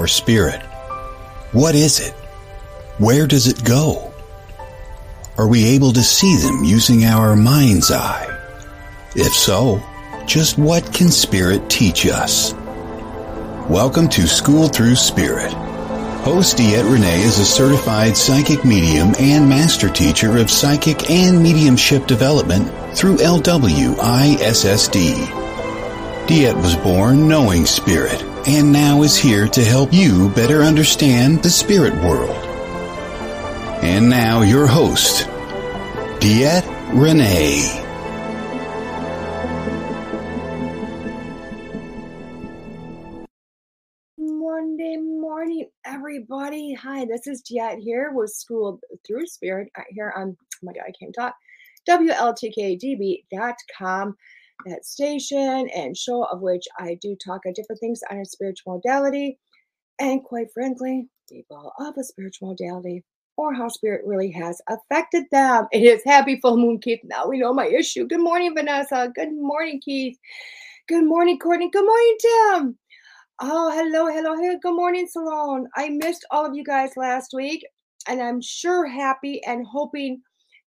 our spirit? What is it? Where does it go? Are we able to see them using our mind's eye? If so, just what can spirit teach us? Welcome to School Through Spirit. Host Diet Renee is a certified psychic medium and master teacher of psychic and mediumship development through LWISSD. Diet was born knowing spirit and now is here to help you better understand the spirit world. And now your host, Diet Renee. Monday morning, everybody. Hi, this is Diet here with School Through Spirit uh, here on, oh my God, I can't talk, WLTKDB.com, that station and show of which I do talk on different things on a spiritual modality and quite frankly, people of a spiritual modality or how spirit really has affected them. It is happy full moon, Keith. Now we know my issue. Good morning, Vanessa. Good morning, Keith. Good morning, Courtney. Good morning, Tim. Oh, hello, hello, hello. Good morning, Salone. I missed all of you guys last week, and I'm sure happy and hoping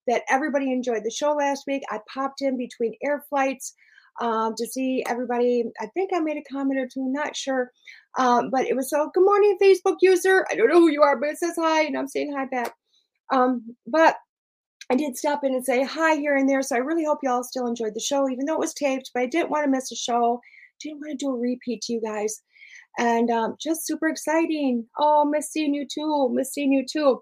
that everybody enjoyed the show last week. I popped in between air flights um, to see everybody. I think I made a comment or two, not sure. Um, but it was so, good morning, Facebook user. I don't know who you are, but it says hi, and I'm saying hi back. Um, but I did stop in and say hi here and there. So I really hope y'all still enjoyed the show, even though it was taped, but I didn't want to miss a show. Didn't want to do a repeat to you guys and um, just super exciting. Oh, miss seeing you too. Miss seeing you too.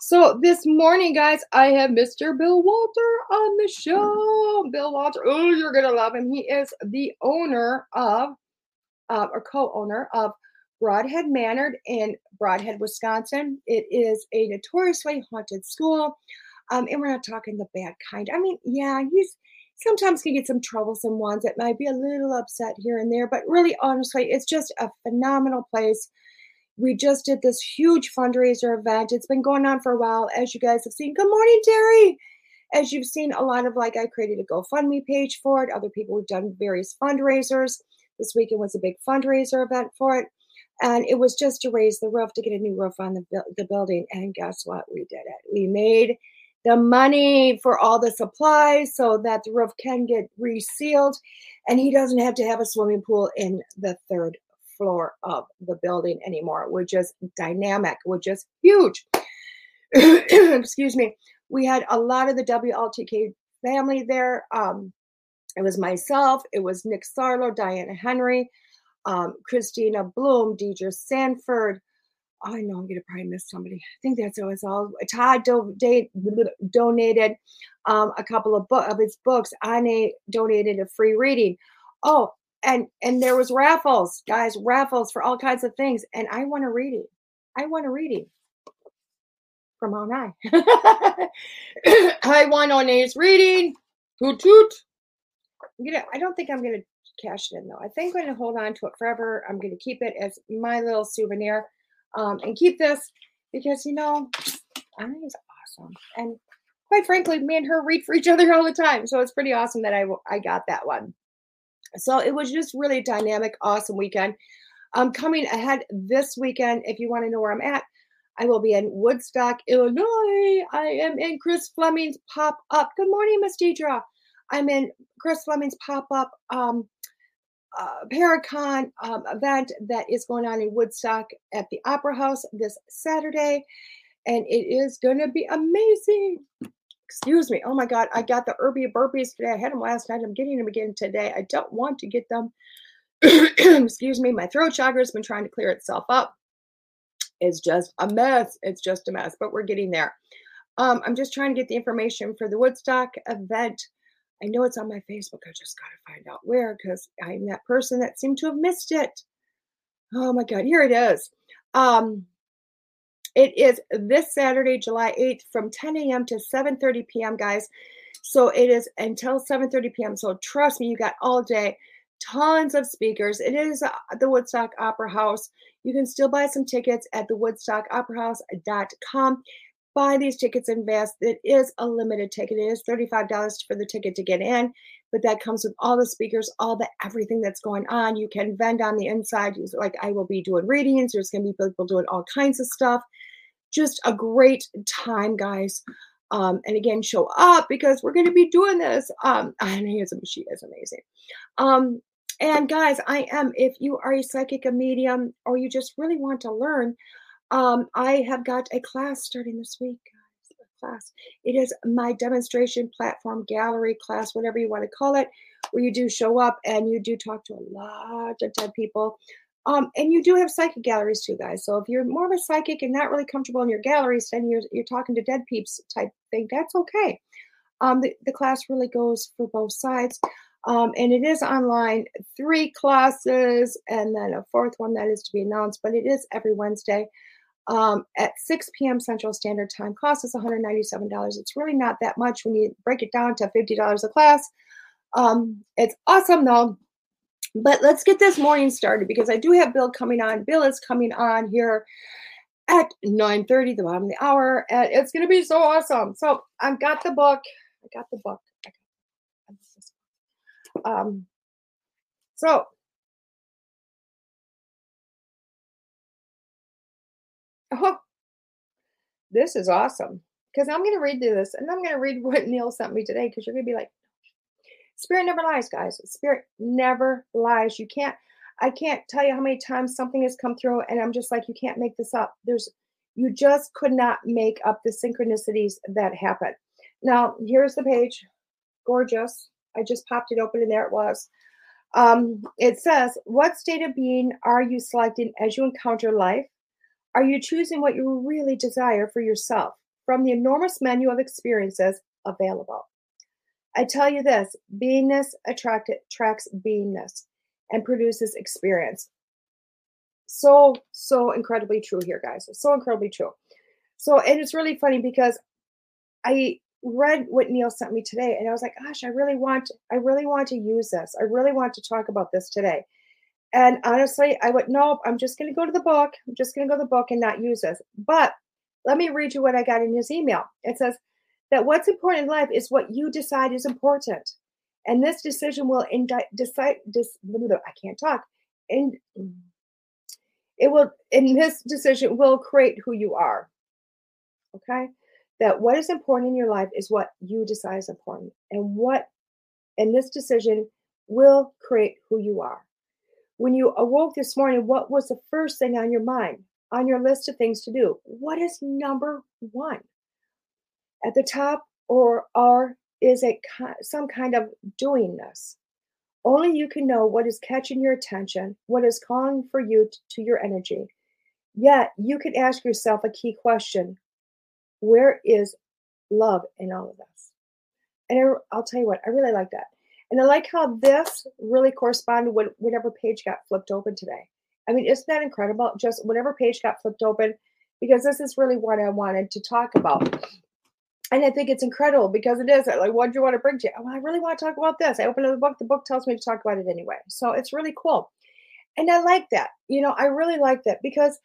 So this morning, guys, I have Mr. Bill Wolter on the show. Bill Wolter, oh, you're gonna love him. He is the owner of, uh, or co-owner of Brodhead Manor in Brodhead, Wisconsin. It is a notoriously haunted school, um, and we're not talking the bad kind. I mean, yeah, he's sometimes can get some troublesome ones that might be a little upset here and there, but really, honestly, it's just a phenomenal place. We just did this huge fundraiser event. It's been going on for a while, as you guys have seen. Good morning, Terry. As you've seen, a lot of like I created a GoFundMe page for it. Other people have done various fundraisers. This weekend was a big fundraiser event for it. And it was just to raise the roof to get a new roof on the, the building. And guess what? We did it. We made the money for all the supplies so that the roof can get resealed and he doesn't have to have a swimming pool in the third floor of the building anymore which is dynamic which is huge excuse me we had a lot of the wltk family there um, it was myself it was nick sarlo diana henry um, christina bloom deidre sanford Oh, I know I'm gonna probably miss somebody. I think that's always all. Todd do, de, donated um, a couple of of his books. Ane donated a free reading. Oh, and and there was raffles, guys, raffles for all kinds of things. And I want a reading. I want a reading from on high. I want One's reading. Toot toot. You know, I don't think I'm gonna cash it in though. I think I'm gonna hold on to it forever. I'm gonna keep it as my little souvenir um, and keep this because you know Anna is awesome and quite frankly me and her read for each other all the time so it's pretty awesome that I, I got that one so it was just really dynamic awesome weekend um, coming ahead this weekend if you want to know where I'm at I will be in Woodstock, Illinois. I am in Chris Fleming's pop up. Good morning, Miss Deidre. I'm in Chris Fleming's pop up um, uh, Paracon um, event that is going on in Woodstock at the Opera House this Saturday, and it is going to be amazing. Excuse me. Oh my God, I got the Herbie burpees today. I had them last night. I'm getting them again today. I don't want to get them. Excuse me. My throat chakra has been trying to clear itself up. It's just a mess. It's just a mess, but we're getting there. Um, I'm just trying to get the information for the Woodstock event I know it's on my Facebook. I just got to find out where because I'm that person that seemed to have missed it. Oh my God, here it is. Um, it is this Saturday, July 8th from 10 a.m. to 7:30 p.m., guys. So it is until 7:30 p.m. So trust me, you got all day. Tons of speakers. It is uh, the Woodstock Opera House. You can still buy some tickets at the woodstockoperahouse.com buy these tickets in advance. It is a limited ticket. It is $35 for the ticket to get in, but that comes with all the speakers, all the everything that's going on. You can vent on the inside. Like I will be doing readings. There's going to be people doing all kinds of stuff. Just a great time, guys. Um, and again, show up because we're going to be doing this. Um, and he is, she is amazing. Um, and guys, I am, if you are a psychic, a medium, or you just really want to learn, um, I have got a class starting this week. Class. It is my demonstration platform, gallery class, whatever you want to call it, where you do show up and you do talk to a lot of dead people. Um, and you do have psychic galleries too, guys. So if you're more of a psychic and not really comfortable in your galleries, then you're you're talking to dead peeps type thing. That's okay. Um, the, the class really goes for both sides. Um, and it is online, three classes, and then a fourth one that is to be announced, but it is every Wednesday um, at 6 p.m. Central Standard Time. Cost is $197. It's really not that much when you break it down to $50 a class. Um, it's awesome though. But let's get this morning started because I do have Bill coming on. Bill is coming on here at 9:30, the bottom of the hour, and it's gonna be so awesome. So I've got the book. I got the book. Um, so oh, this is awesome because I'm going to read this and I'm going to read what Neil sent me today because you're going to be like, Spirit never lies, guys. Spirit never lies. You can't, I can't tell you how many times something has come through and I'm just like, you can't make this up. There's, you just could not make up the synchronicities that happen. Now, here's the page. Gorgeous. I just popped it open and there it was. Um, it says, What state of being are you selecting as you encounter life? Are you choosing what you really desire for yourself from the enormous menu of experiences available? I tell you this beingness attract, attracts beingness and produces experience. So, so incredibly true here, guys. So incredibly true. So, and it's really funny because I read what Neil sent me today and I was like, gosh, I really want I really want to use this. I really want to talk about this today. And honestly, I went, nope, I'm just going to go to the book. I'm just going to go to the book and not use this. But let me read you what I got in his email. It says that what's important in life is what you decide is important. And this decision will decide, dis- I can't talk. And it will, in this decision, will create who you are. Okay that what is important in your life is what you decide is important and what and this decision will create who you are when you awoke this morning what was the first thing on your mind on your list of things to do what is number one at the top or are is it some kind of doing this only you can know what is catching your attention what is calling for you to your energy yet you can ask yourself a key question where is love in all of this? And I, will tell you what, I really like that. And I like how this really corresponded with whatever page got flipped open today. I mean, isn't that incredible? Just whatever page got flipped open, because this is really what I wanted to talk about. And I think it's incredible because it is like, what do you want to bring to you? Oh, I really want to talk about this. I open the book, the book tells me to talk about it anyway. So it's really cool. And I like that. You know, I really like that because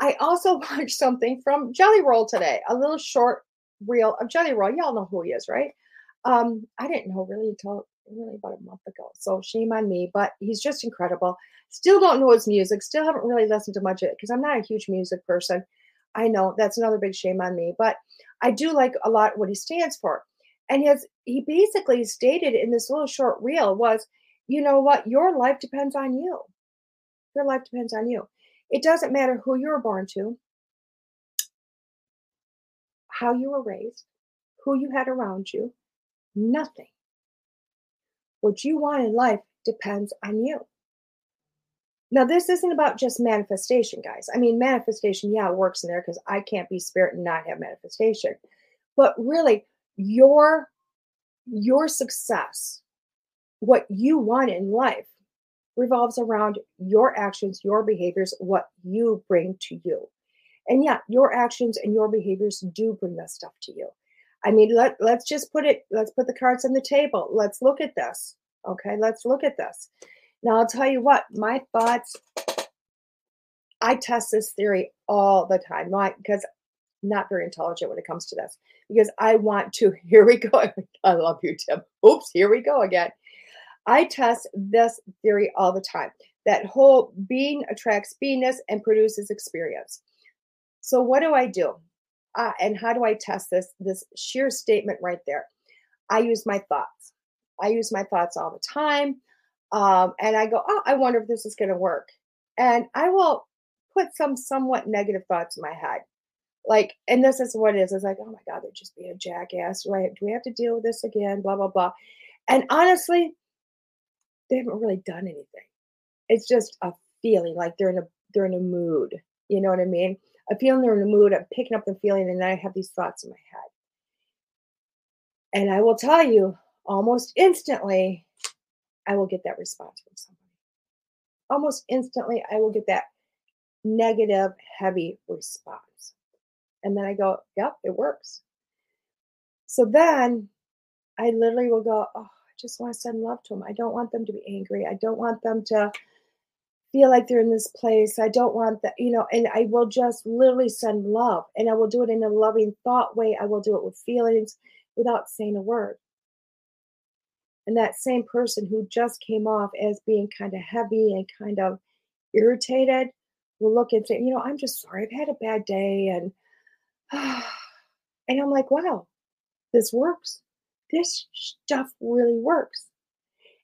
I also watched something from Jelly Roll today, a little short reel of Jelly Roll. Y'all know who he is, right? Um, I didn't know really until really about a month ago. So shame on me, but he's just incredible. Still don't know his music. Still haven't really listened to much of it because I'm not a huge music person. I know that's another big shame on me, but I do like a lot what he stands for. And his he basically stated in this little short reel was, you know what, your life depends on you. Your life depends on you. It doesn't matter who you were born to, how you were raised, who you had around you, nothing. What you want in life depends on you. Now, this isn't about just manifestation, guys. I mean, manifestation, yeah, it works in there because I can't be spirit and not have manifestation. But really, your your success, what you want in life, revolves around your actions, your behaviors, what you bring to you. And yeah, your actions and your behaviors do bring that stuff to you. I mean, let, let's just put it, let's put the cards on the table. Let's look at this. Okay, let's look at this. Now, I'll tell you what, my thoughts, I test this theory all the time, Why? because I'm not very intelligent when it comes to this, because I want to, here we go. I love you, Tim. Oops, here we go again I test this theory all the time that whole being attracts beingness and produces experience. So, what do I do? Uh, and how do I test this? This sheer statement right there. I use my thoughts. I use my thoughts all the time. Um, and I go, oh, I wonder if this is going to work. And I will put some somewhat negative thoughts in my head. Like, and this is what it is. It's like, oh my God, they're just being a jackass. Do, I, do we have to deal with this again? Blah, blah, blah. And honestly, they haven't really done anything. It's just a feeling like they're in a they're in a mood. You know what I mean? A feeling they're in a mood. I'm picking up the feeling, and then I have these thoughts in my head. And I will tell you, almost instantly, I will get that response from somebody. Almost instantly, I will get that negative, heavy response. And then I go, yep, it works. So then I literally will go, oh, I just want to send love to them. I don't want them to be angry. I don't want them to feel like they're in this place. I don't want that, you know, and I will just literally send love and I will do it in a loving thought way. I will do it with feelings without saying a word. And that same person who just came off as being kind of heavy and kind of irritated will look and say, you know, I'm just sorry. I've had a bad day. And, and I'm like, wow, this works. This stuff really works.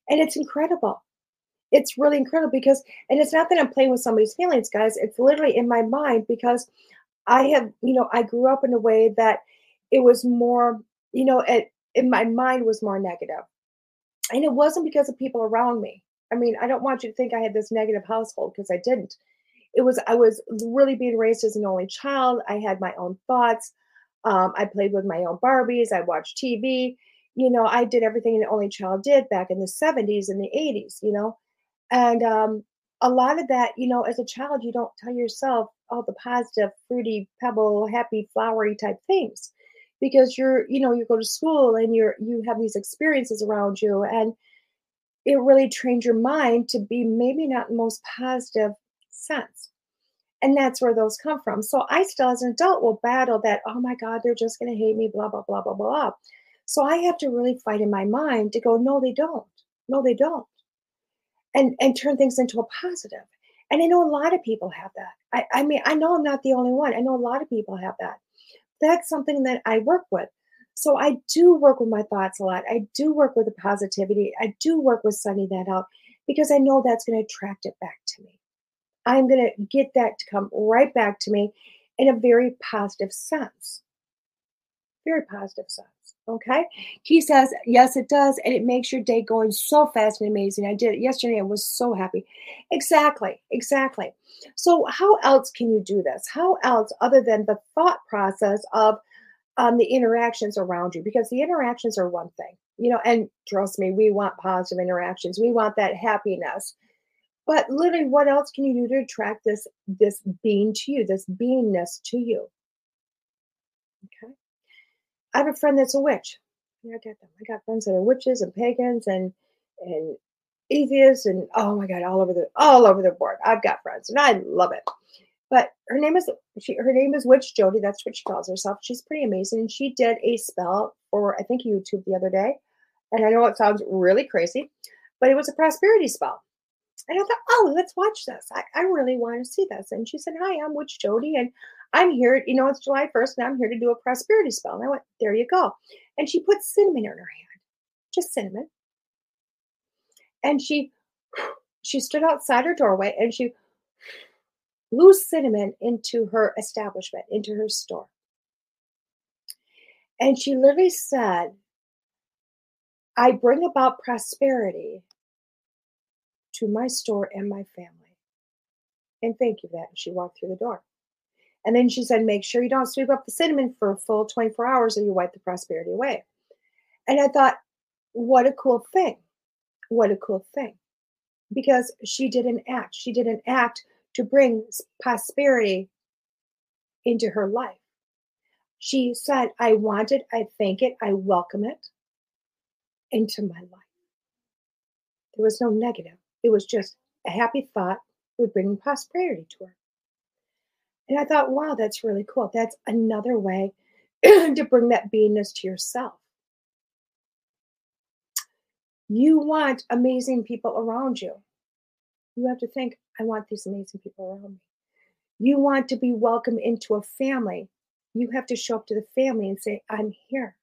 And it's incredible. It's really incredible because, and it's not that I'm playing with somebody's feelings, guys. It's literally in my mind because I have, you know, I grew up in a way that it was more, you know, it, in my mind was more negative. And it wasn't because of people around me. I mean, I don't want you to think I had this negative household because I didn't. It was, I was really being raised as an only child. I had my own thoughts. Um, I played with my own Barbies. I watched TV. You know, I did everything an only child did back in the 70s and the 80s, you know. And um, a lot of that, you know, as a child, you don't tell yourself all the positive, fruity, pebble, happy, flowery type things because you're you know you go to school and you're you have these experiences around you and it really trained your mind to be maybe not the most positive sense. And that's where those come from. So i still as an adult will battle that oh my god they're just going to hate me blah blah blah blah blah. So i have to really fight in my mind to go no they don't. No they don't. And and turn things into a positive. And i know a lot of people have that. I, I mean i know i'm not the only one. I know a lot of people have that that's something that I work with. So I do work with my thoughts a lot. I do work with the positivity. I do work with sending that out because I know that's going to attract it back to me. I'm going to get that to come right back to me in a very positive sense. Very positive sense. Okay. He says, yes, it does. And it makes your day going so fast and amazing. I did it yesterday. I was so happy. Exactly. Exactly. So, how else can you do this? How else, other than the thought process of um, the interactions around you? Because the interactions are one thing, you know, and trust me, we want positive interactions. We want that happiness. But literally, what else can you do to attract this this being to you, this beingness to you? I have a friend that's a witch. Yeah, I got them. I got friends that are witches and pagans and and atheists and oh my god, all over the all over the board. I've got friends and I love it. But her name is she her name is Witch Jody. That's what she calls herself. She's pretty amazing. And she did a spell for I think YouTube the other day. And I know it sounds really crazy, but it was a prosperity spell. And I thought, oh, let's watch this. I, I really want to see this. And she said, Hi, I'm Witch Jody, and I'm here, you know, it's July 1st, and I'm here to do a prosperity spell. And I went, There you go. And she put cinnamon in her hand, just cinnamon. And she she stood outside her doorway and she blew cinnamon into her establishment, into her store. And she literally said, I bring about prosperity to my store and my family. And thank you that. And she walked through the door. And then she said, make sure you don't sweep up the cinnamon for a full 24 hours or you wipe the prosperity away. And I thought, what a cool thing. What a cool thing. Because she did an act. She did an act to bring prosperity into her life. She said, I want it, I thank it, I welcome it into my life. There was no negative. It was just a happy thought would bring prosperity to her. And I thought, wow, that's really cool. That's another way to bring that beingness to yourself. You want amazing people around you. You have to think, I want these amazing people around me. You want to be welcome into a family. You have to show up to the family and say, I'm here.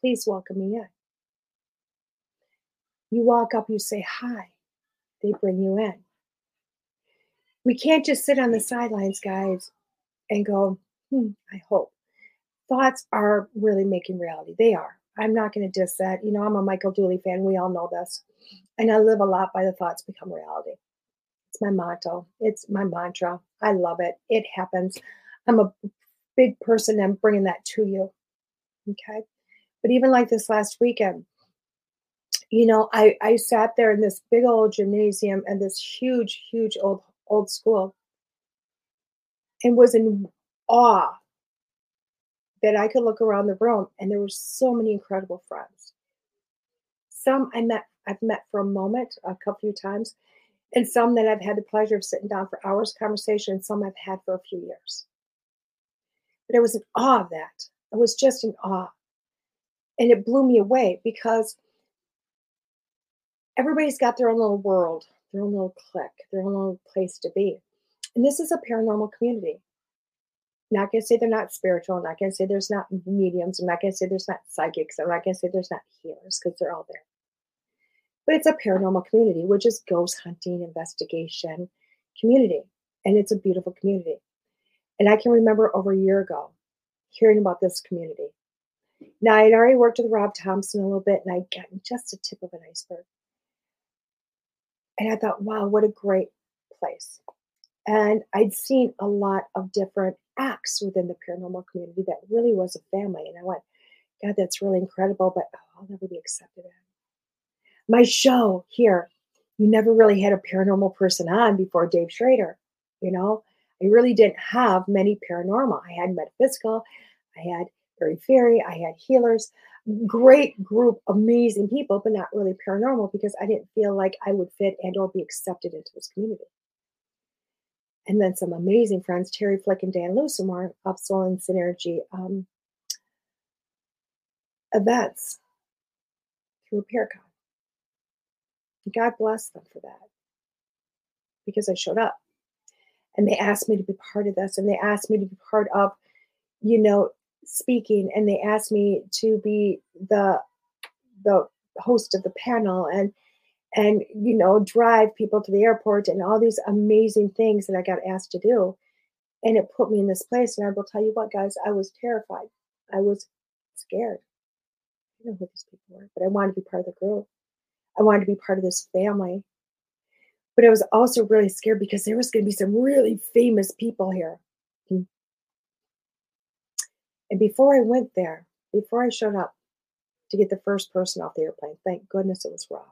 Please welcome me in. You walk up, you say hi. They bring you in. We can't just sit on the sidelines, guys, and go, hmm, I hope. Thoughts are really making reality. They are. I'm not going to diss that. You know, I'm a Michael Dooley fan. We all know this. And I live a lot by the thoughts become reality. It's my motto. It's my mantra. I love it. It happens. I'm a big person. I'm bringing that to you. Okay. But even like this last weekend, you know, I, I sat there in this big old gymnasium and this huge, huge old old school and was in awe that I could look around the room and there were so many incredible friends. Some I met, I've met for a moment, a couple of times, and some that I've had the pleasure of sitting down for hours conversation, and some I've had for a few years. But I was in awe of that. I was just in awe. And it blew me away because everybody's got their own little world, their own little clique, their own little place to be. And this is a paranormal community. Not going to say they're not spiritual. Not going to say there's not mediums. I'm not going to say there's not psychics. I'm not going to say there's not healers because they're all there. But it's a paranormal community, which is ghost hunting, investigation community. And it's a beautiful community. And I can remember over a year ago hearing about this community. Now, I'd already worked with Rob Thompson a little bit and I'd gotten just a tip of an iceberg. And I thought, wow, what a great place. And I'd seen a lot of different acts within the paranormal community that really was a family. And I went, God, that's really incredible, but oh, I'll never be accepted in. My show here, you never really had a paranormal person on before Dave Schrader. You know, I really didn't have many paranormal. I had metaphysical, I had very fairy, I had healers, great group, amazing people, but not really paranormal because I didn't feel like I would fit and or be accepted into this community and then some amazing friends, Terry Flick and Dan Lusamore, Upsole and Synergy um, events through Paracon. God bless them for that because I showed up and they asked me to be part of this and they asked me to be part of, you know, speaking and they asked me to be the the host of the panel and and you know drive people to the airport and all these amazing things that i got asked to do. And it put me in this place and i will tell you what guys i was terrified. I was scared. I don't know who these people were but i wanted to be part of the group. I wanted to be part of this family. But i was also really scared because there was going to be some really famous people here. And before i went there before i showed up to get the first person off the airplane thank goodness it was rob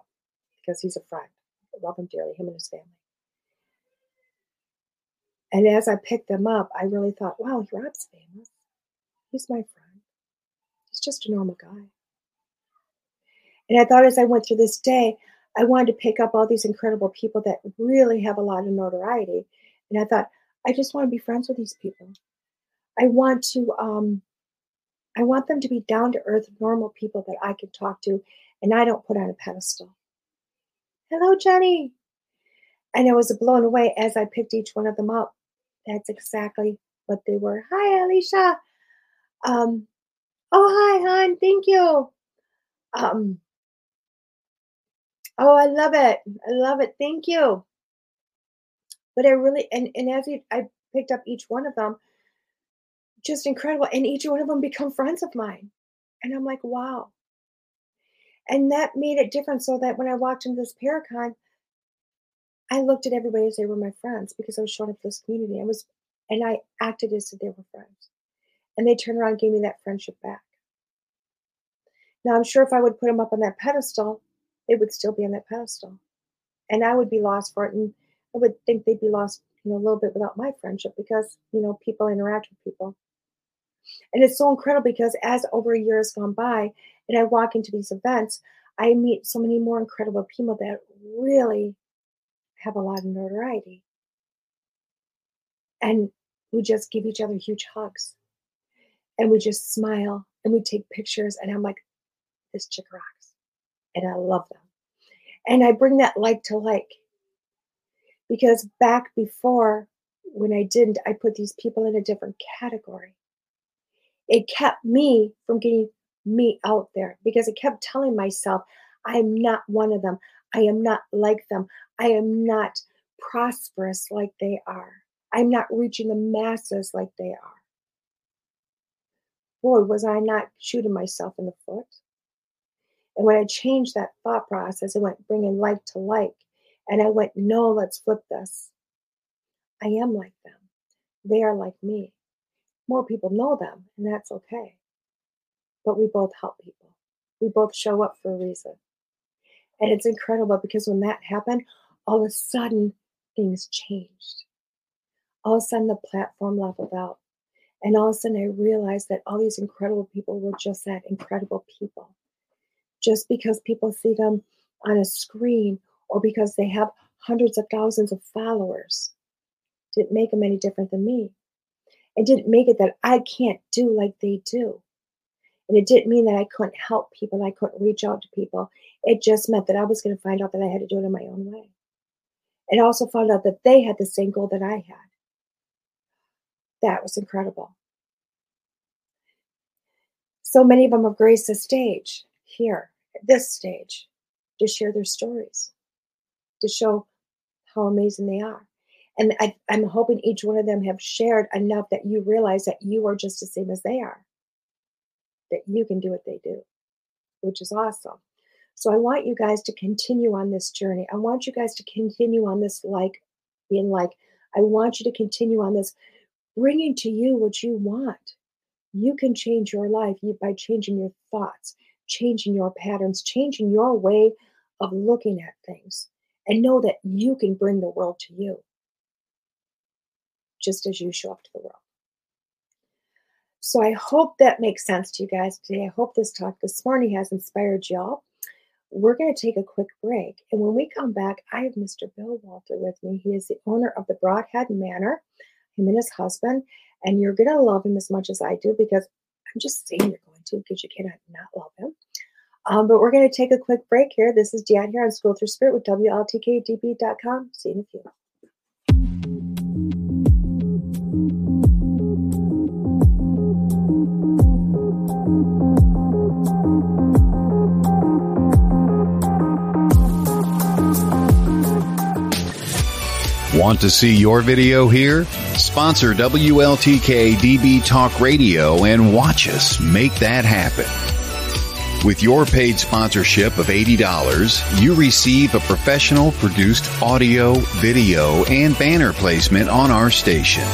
because he's a friend. I love him dearly, him and his family. And as I picked them up, I really thought, wow, Rob's famous. He's my friend. He's just a normal guy. And I thought as I went through this day, I wanted to pick up all these incredible people that really have a lot of notoriety. And I thought, I just want to be friends with these people. I want to um, I want them to be down to earth, normal people that I can talk to and I don't put on a pedestal hello, Jenny. And I was blown away as I picked each one of them up. That's exactly what they were. Hi, Alicia. Um, oh, hi, hon. Thank you. Um, oh, I love it. I love it. Thank you. But I really, and, and as I picked up each one of them, just incredible. And each one of them become friends of mine. And I'm like, wow. And that made it different so that when I walked into this Paracon, I looked at everybody as they were my friends because I was showing up for this community. I was, and I acted as if they were friends. And they turned around and gave me that friendship back. Now, I'm sure if I would put them up on that pedestal, it would still be on that pedestal. And I would be lost for it. And I would think they'd be lost, you know, a little bit without my friendship because, you know, people interact with people. And it's so incredible because as over a year has gone by and I walk into these events, I meet so many more incredible people that really have a lot of notoriety. And we just give each other huge hugs. And we just smile and we take pictures. And I'm like, this chick rocks. And I love them. And I bring that like to like. Because back before, when I didn't, I put these people in a different category. It kept me from getting me out there because I kept telling myself, I am not one of them. I am not like them. I am not prosperous like they are. I'm not reaching the masses like they are. Boy, was I not shooting myself in the foot. And when I changed that thought process, I went bringing like to like. And I went, no, let's flip this. I am like them. They are like me. More people know them, and that's okay. But we both help people. We both show up for a reason. And it's incredible because when that happened, all of a sudden things changed. All of a sudden the platform leveled out. And all of a sudden I realized that all these incredible people were just that incredible people. Just because people see them on a screen or because they have hundreds of thousands of followers didn't make them any different than me. It didn't make it that I can't do like they do. And it didn't mean that I couldn't help people, I couldn't reach out to people. It just meant that I was going to find out that I had to do it in my own way. And also found out that they had the same goal that I had. That was incredible. So many of them have graced the stage here, at this stage, to share their stories, to show how amazing they are. And I, I'm hoping each one of them have shared enough that you realize that you are just the same as they are that you can do what they do, which is awesome. So I want you guys to continue on this journey. I want you guys to continue on this like being like. I want you to continue on this bringing to you what you want. You can change your life by changing your thoughts, changing your patterns, changing your way of looking at things, and know that you can bring the world to you just as you show up to the world. So I hope that makes sense to you guys today. I hope this talk this morning has inspired y'all. We're going to take a quick break. And when we come back, I have Mr. Bill Wolter with me. He is the owner of the Brodhead Manor, him and his husband. And you're going to love him as much as I do because I'm just saying you're going to because you cannot not love him. Um, but we're going to take a quick break here. This is Deanne here on School Through Spirit with WLTKDB.com. See you in a few. Want to see your video here? Sponsor WLTK DB Talk Radio and watch us make that happen. With your paid sponsorship of $80, you receive a professional produced audio, video, and banner placement on our station.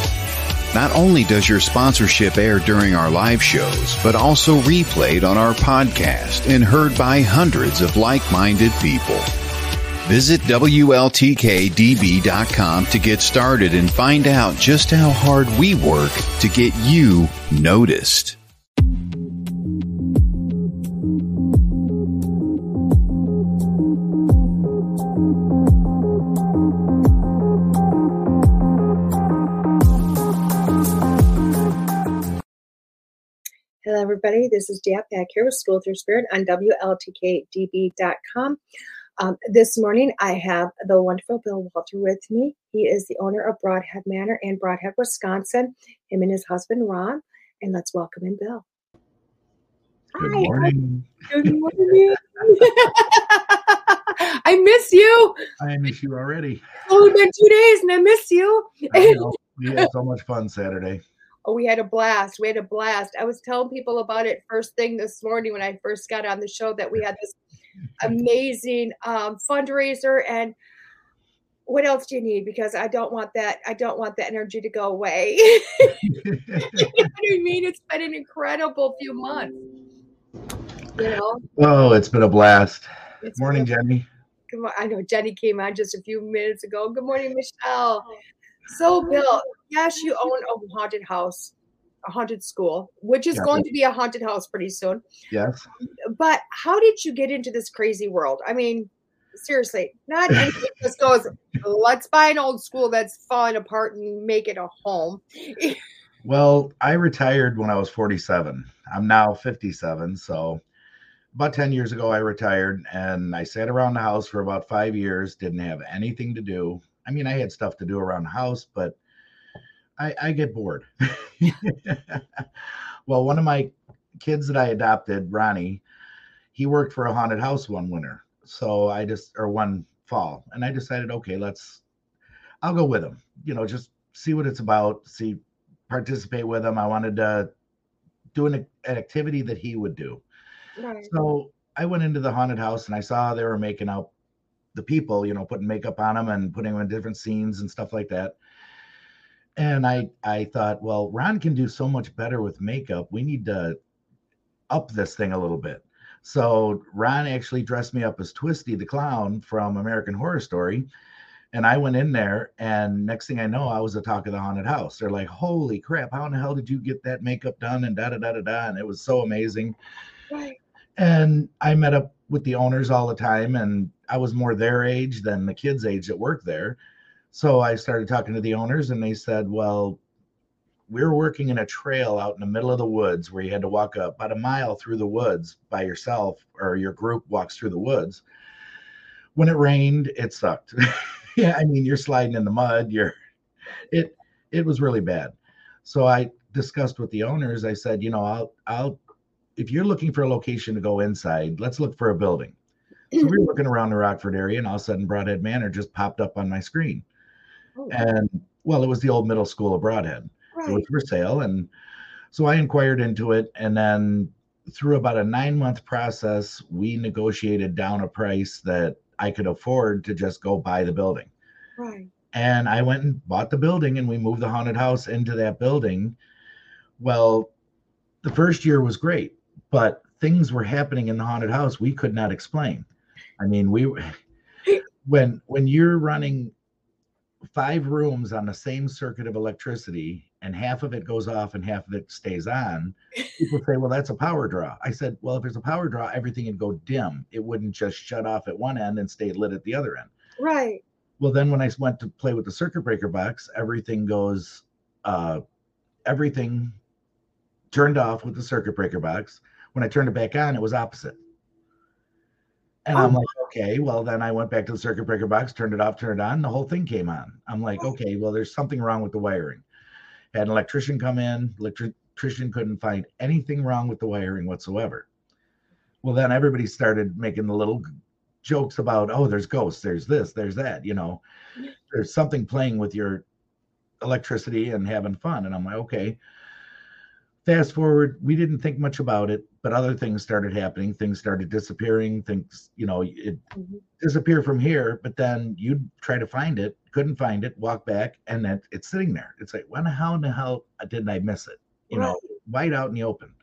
Not only does your sponsorship air during our live shows, but also replayed on our podcast and heard by hundreds of like-minded people. Visit WLTKDB.com to get started and find out just how hard we work to get you noticed. Hello, everybody. This is Dap back here with School Through Spirit on WLTKDB.com. Um, this morning, I have the wonderful Bill Wolter with me. He is the owner of Brodhead Manor in Brodhead, Wisconsin, him and his husband, Ron. And let's welcome in Bill. Good Hi. morning. Good morning. I miss you. I miss you already. It's been two days and I miss you. I we had so much fun Saturday. Oh, we had a blast. We had a blast. I was telling people about it first thing this morning when I first got on the show that we had this amazing um, fundraiser. And what else do you need? Because i don't want that i don't want that energy to go away. You know what i mean? It's been an incredible few months. You know? Oh it's been a blast. It's morning jenny. Good morning i know jenny came on just a few minutes ago. Good morning michelle. So bill yes you own a haunted house. a haunted school, which is yeah. going to be a haunted house pretty soon. Yes. But how did you get into this crazy world? I mean, seriously, not just goes, let's buy an old school that's falling apart and make it a home. well, I retired when I was 47. I'm now 57. So about 10 years ago, I retired and I sat around the house for about five years, didn't have anything to do. I mean, I had stuff to do around the house, but I, I get bored. well, one of my kids that I adopted, Ronnie, he worked for a haunted house one winter. So I just, or one fall, and I decided, okay, let's, I'll go with him, you know, just see what it's about, see, participate with him. I wanted to do an, an activity that he would do. Right. So I went into the haunted house and I saw they were making out the people, you know, putting makeup on them and putting them in different scenes and stuff like that. And I I thought, well, Ron can do so much better with makeup. We need to up this thing a little bit. So Ron actually dressed me up as Twisty the clown from American Horror Story. And I went in there, and next thing I know, I was the talk of the haunted house. They're like, "Holy crap! How in the hell did you get that makeup done?" And da da da da da. And it was so amazing. Right. And I met up with the owners all the time, and I was more their age than the kids' age that worked there. So I started talking to the owners, and they said, "Well, we're working in a trail out in the middle of the woods where you had to walk up about a mile through the woods by yourself, or your group walks through the woods. When it rained, it sucked. yeah, I mean, you're sliding in the mud. You're it. It was really bad. So I discussed with the owners. I said, you know, I'll I'll if you're looking for a location to go inside, let's look for a building. So we were looking around the Rockford area, and all of a sudden, Brodhead Manor just popped up on my screen. Oh, And well, it was the old middle school of Brodhead. It was for sale, and so I inquired into it, and then through about a nine month process, we negotiated down a price that I could afford to just go buy the building. Right. And I went and bought the building, and we moved the haunted house into that building. Well, the first year was great, but things were happening in the haunted house we could not explain. I mean, we when when you're running five rooms on the same circuit of electricity and half of it goes off and half of it stays on, people say, well, that's a power draw. I said, well, if there's a power draw, everything would go dim. It wouldn't just shut off at one end and stay lit at the other end. Right. Well, then when I went to play with the circuit breaker box, everything goes, uh, everything turned off with the circuit breaker box. When I turned it back on, it was opposite. And oh I'm Oh. like, okay, well, then I went back to the circuit breaker box, turned it off, turned it on, the whole thing came on. I'm like, oh. okay, well, there's something wrong with the wiring. Had an electrician come in, electrician couldn't find anything wrong with the wiring whatsoever. Well, then everybody started making the little jokes about, oh, there's ghosts, there's this, there's that, you know, there's something playing with your electricity and having fun. And I'm like, okay. Fast forward, we didn't think much about it, but other things started happening. Things started disappearing. Things, you know, it Mhm. disappear from here, but then you'd try to find it, couldn't find it, walk back, and then it's sitting there. It's like, when the hell in the hell didn't I miss it? You know, wide out in the open.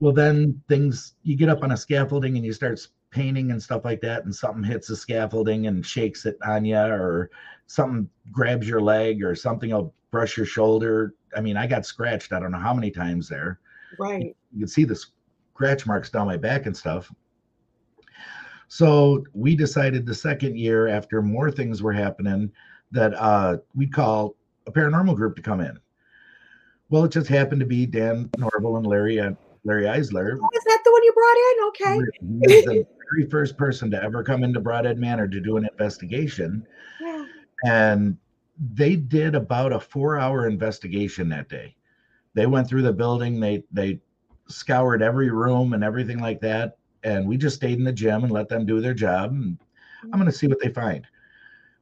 Well, then things you get up on a scaffolding and you start painting and stuff like that, and something hits the scaffolding and shakes it on you, or something grabs your leg, or something will brush your shoulder. I mean, I got scratched, I don't know how many times there Right. you can see the scratch marks down my back and stuff. So we decided the second year, after more things were happening, that uh, we'd call a paranormal group to come in. Well, it just happened to be Dan Norville and Larry and Larry Eisler. Oh, is that the one you brought in? Okay. He was the very first person to ever come into Brodhead Manor to do an investigation, Yeah. and they did about a four-hour investigation that day. They went through the building. They they scoured every room and everything like that. And we just stayed in the gym and let them do their job. And I'm going to see what they find.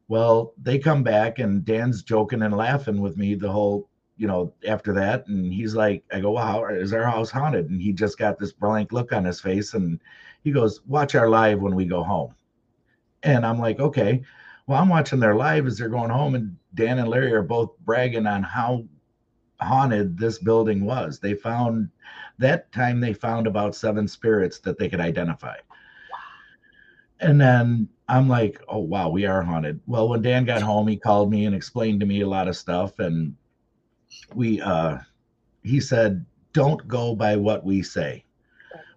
Well, they come back and Dan's joking and laughing with me the whole, you know, after that. And he's like, I go, well, how is our house haunted? And he just got this blank look on his face. And he goes, watch our live when we go home. And I'm like, okay. Well, I'm watching their live as they're going home. And Dan and Larry are both bragging on how haunted this building was. They found that time they found about seven spirits that they could identify. And then I'm like, oh wow, we are haunted. Well, when Dan got home, he called me and explained to me a lot of stuff. And we uh he said, Don't go by what we say.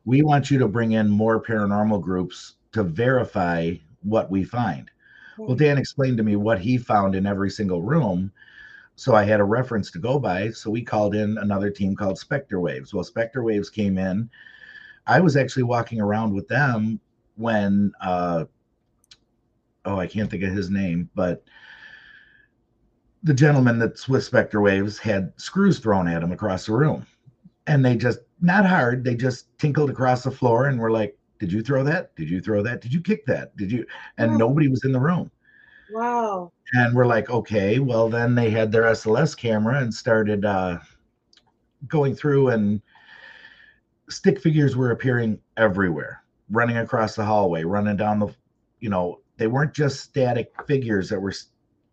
We want you to bring in more paranormal groups to verify what we find. Well, Dan explained to me what he found in every single room. So I had a reference to go by. So we called in another team called Spectre Waves. Well, Spectre Waves came in. I was actually walking around with them when uh oh, I can't think of his name, but the gentleman that's with Spectre Waves had screws thrown at him across the room. And they just not hard, they just tinkled across the floor and were like, Did you throw that? Did you throw that? Did you kick that? Did you and Wow. nobody was in the room. Wow. And we're like, okay, well then they had their SLS camera and started uh going through and stick figures were appearing everywhere, running across the hallway, running down the, you know, they weren't just static figures that were,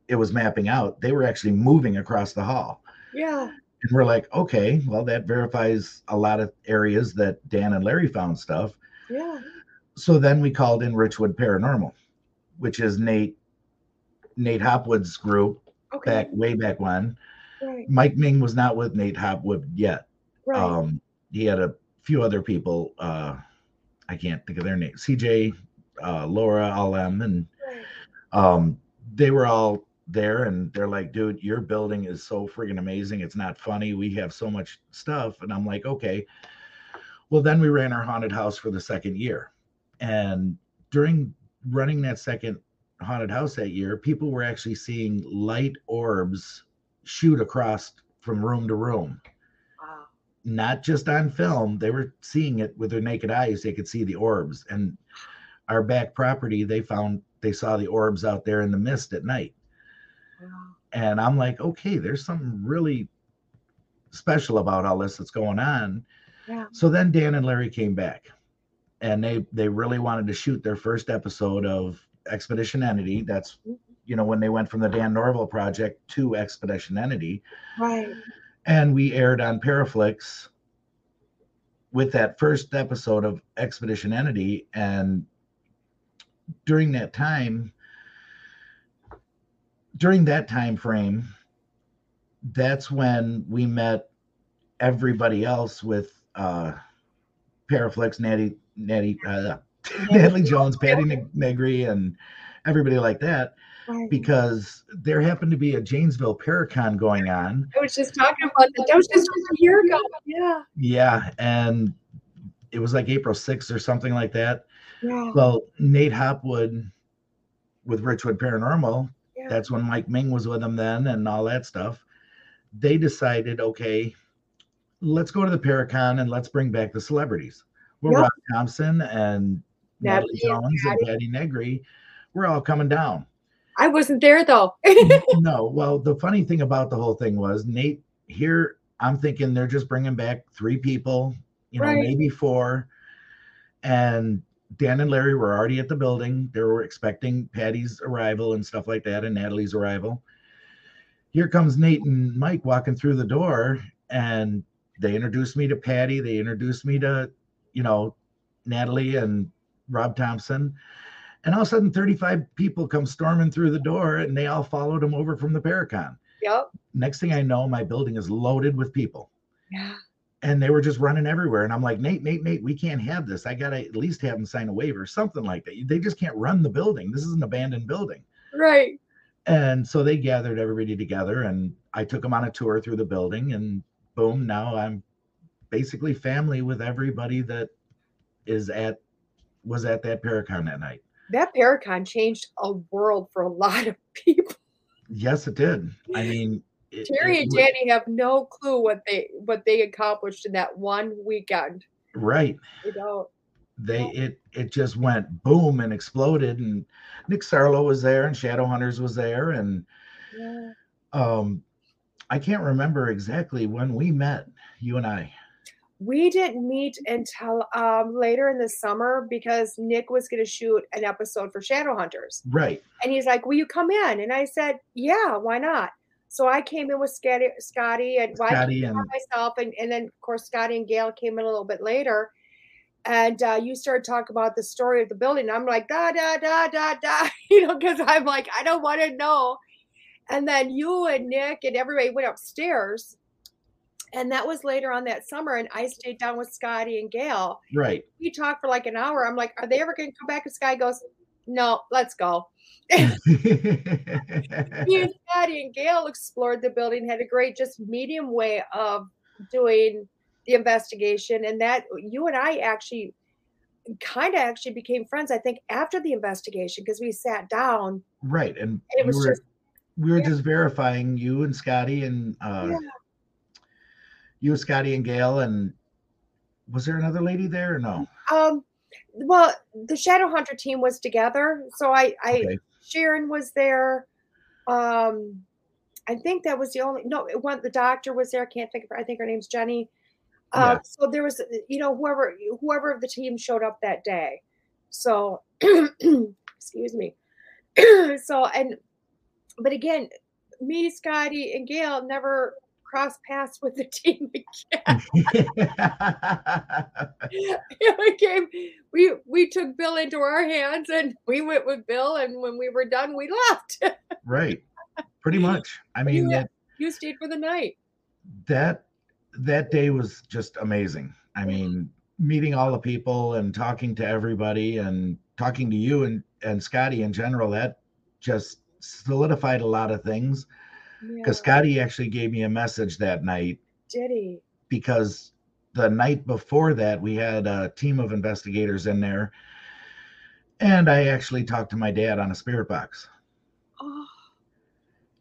it was mapping out. They were actually moving across the hall. Yeah. And we're like, okay, well, that verifies a lot of areas that Dan and Larry found stuff. Yeah. So then we called in Richwood Paranormal, which is Nate, Nate Hopwood's group Okay. back way back when. Right. Mike Ming was not with Nate Hopwood yet. Right. Um, he had a few other people. Uh, I can't think of their names. CJ, uh, Laura, all them, and um, they were all there. And they're like, "Dude, your building is so freaking amazing. It's not funny. We have so much stuff." And I'm like, "Okay." Well, then we ran our haunted house for the second year, and during running that second haunted house that year, people were actually seeing light orbs shoot across from room to room. Wow. not just on film they were seeing it with their naked eyes. They could see the orbs. And our back property they found they saw the orbs out there in the mist at night. Wow. and i'm like okay there's something really special about all this that's going on Yeah. so then dan and larry came back and they they really wanted to shoot their first episode of expedition entity that's mm-hmm. you know when they went from the dan norville project to expedition entity Right. and we aired on Paraflix with that first episode of Expedition Entity. And during that time, during that time frame, that's when we met everybody else with uh, Paraflix, Natty, Natty, uh, Natalie Jones, Patty Neg- Negri, and everybody like that, because there happened to be a Janesville Paracon going on. I was just talking about that. That was just a year ago. Yeah. Yeah, and it was like April 6th or something like that. Yeah. Well, Nate Hopwood with Richwood Paranormal, Yeah. that's when Mike Ming was with him then and all that stuff. They decided, okay, let's go to the Paracon and let's bring back the celebrities. Well, Yep. Rob Thompson and Natalie Jones and Patty Negri, we're all coming down. I wasn't there though. no, well, the funny thing about the whole thing was Nate here. I'm thinking they're just bringing back three people, you know, Right. maybe four. And Dan and Larry were already at the building. They were expecting Patty's arrival and stuff like that, and Natalie's arrival. Here comes Nate and Mike walking through the door, and they introduced me to Patty. They introduced me to, you know, Natalie and Rob Thompson. And all of a sudden, 35 people come storming through the door and they all followed him over from the Paracon. yep. Next thing I know, my building is loaded with people Yeah. and they were just running everywhere. And I'm like, Nate, Nate, Nate, we can't have this. I got to at least have them sign a waiver, something like that. They just can't run the building. This is an abandoned building. Right. And so they gathered everybody together and I took them on a tour through the building and boom, now I'm basically family with everybody that is at was at that Paracon that night. That Paracon changed a world for a lot of people. Yes, it did. I mean, it- Terry it and Danny have no clue what they what they accomplished in that one weekend. right. They don't. They it it just went boom and exploded. And Nick Sarlo was there, and Shadowhunters was there, and Yeah. um, I can't remember exactly when we met, you and I. We didn't meet until um, later in the summer because Nick was going to shoot an episode for Shadowhunters. Right. And he's like, Will you come in? And I said, Yeah, why not? So I came in with Scotty, Scotty and Scotty and myself. And, and then, of course, Scotty and Gail came in a little bit later. And uh, you started talking about the story of the building. I'm like, da, da, da, da, da, you know, because I'm like, I don't want to know. And then you and Nick and everybody went upstairs. And that was later on that summer. And I stayed down with Scotty and Gail right. we talked for like an hour. I'm like, are they ever going to come back? And Sky goes, no, let's go. Me and Scotty and Gail explored the building, had a great, just medium way of doing the investigation, and that you and I actually kind of actually became friends. I think after the investigation because we sat down. Right, and, and it was we were, just we were just verifying you and Scotty and uh, yeah. you, Scotty and Gail, and was there another lady there or no? Um, well, the Shadow Hunter team was together, so I, I Okay. Sharon was there. Um, I think that was the only no. It went. The doctor was there. I can't think of her. I think her name's Jenny. Uh, Yeah. So there was, you know, whoever whoever of the team showed up that day. So, excuse me. so and, but again, me, Scotty, and Gail never crossed paths with the team again. it became we we took Bill into our hands and we went with Bill and when we were done we left. right, pretty much. I mean, Yeah. that, you stayed for the night. that that day was just amazing. I mean, meeting all the people and talking to everybody and talking to you and and Scotty in general. That just solidified a lot of things Yeah. because Scotty actually gave me a message that night Did he? because the night before that we had a team of investigators in there and i actually talked to my dad on a spirit box Oh,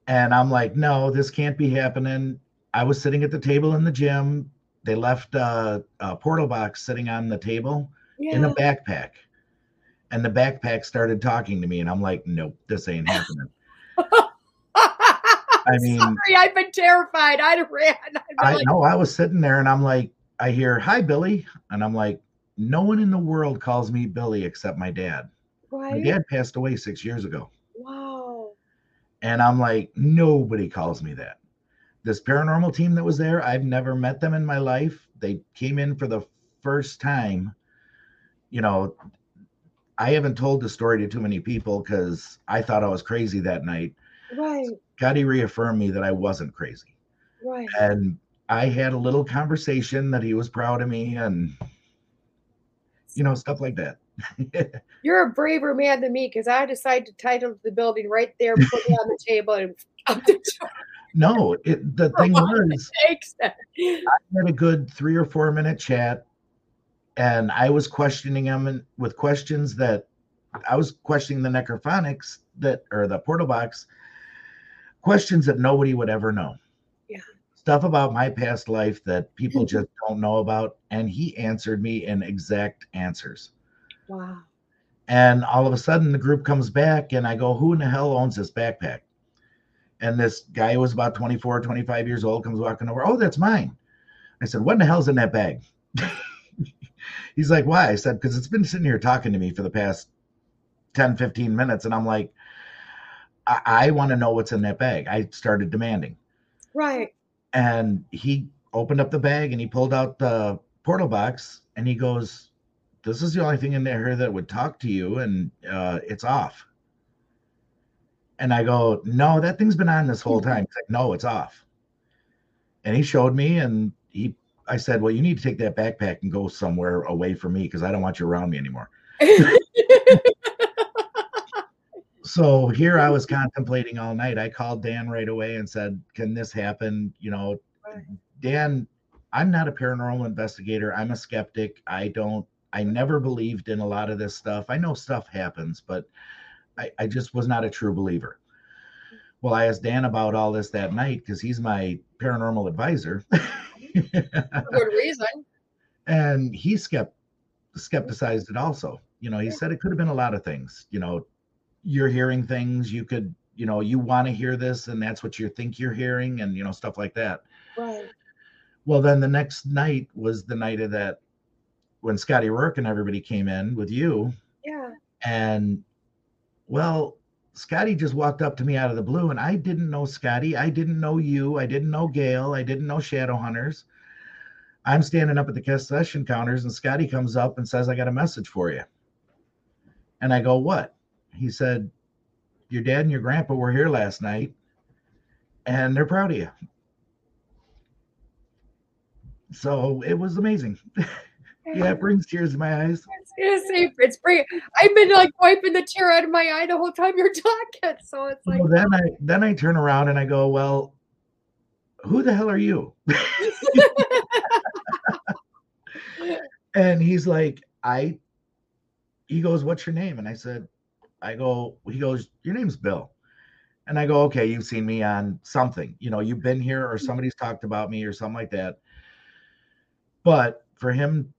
and i'm like no this can't be happening i was sitting at the table in the gym they left a, a portal box sitting on the table yeah. in a backpack and the backpack started talking to me and i'm like nope this ain't happening I mean- sorry, I've been terrified. I'd have ran. I like, know i was sitting there and i'm like i hear hi billy and i'm like no one in the world calls me billy except my dad my right? dad passed away six years ago Wow. And I'm like, nobody calls me that. This paranormal team that was there, I've never met them in my life. They came in for the first time. You know, I haven't told the story to too many people because I thought I was crazy that night. Right. Scotty reaffirmed me that I wasn't crazy. Right. And I had a little conversation that he was proud of me and, you know, stuff like that. You're a braver man than me because I decided to title the building right there, put it on the table, and up the no, it, the thing was, I had a good three or four minute chat and i was questioning him with questions that i was questioning the necrophonics that or the portal box questions that nobody would ever know. Yeah. stuff about my past life that people just don't know about and he answered me in exact answers. Wow. and all of a sudden the group comes back and i go who in the hell owns this backpack? And this guy who was about 24 25 years old comes walking over oh that's mine. I said what in the hell's in that bag he's like why? I said because it's been sitting here talking to me for the past 10 15 minutes and i'm like i, I want to know what's in that bag. I started demanding. Right. and he opened up the bag and he pulled out the portal box and he goes this is the only thing in there that would talk to you and uh, it's off. And i go no that thing's been on this whole time. He's like no it's off. And he showed me and he i said well you need to take that backpack and go somewhere away from me because i don't want you around me anymore so here I was contemplating all night. I called Dan right away and said, "Can this happen?" You know, Right. Dan, I'm not a paranormal investigator. I'm a skeptic. I don't. I never believed in a lot of this stuff. I know stuff happens, but I, I just was not a true believer. Mm. Well, I asked Dan about all this that night because he's my paranormal advisor, good reason. and he skept skepticized it also. You know, he said it could have been a lot of things. You know, you're hearing things you could you know you want to hear this and that's what you think you're hearing and you know stuff like that Right. well then the next night was the night of that when scotty rourke and everybody came in with you Yeah. and well scotty just walked up to me out of the blue and i didn't know scotty. I didn't know you. I didn't know gail. I didn't know shadow hunters i'm standing up at the concession counters and scotty comes up and says i got a message for you. And i go what? He said your dad and your grandpa were here last night and they're proud of you. So it was amazing. Yeah it brings tears to my eyes It's, it's, it's pretty. I've been like wiping the tear out of my eye the whole time you're talking. So it's like, well, then i then i turn around and i go well who the hell are you and he's like, I, he goes, What's your name? And I said, I go, he goes, Your name's Bill. And I go, Okay, you've seen me on something. You know, you've been here or somebody's talked about me or something like that. But for him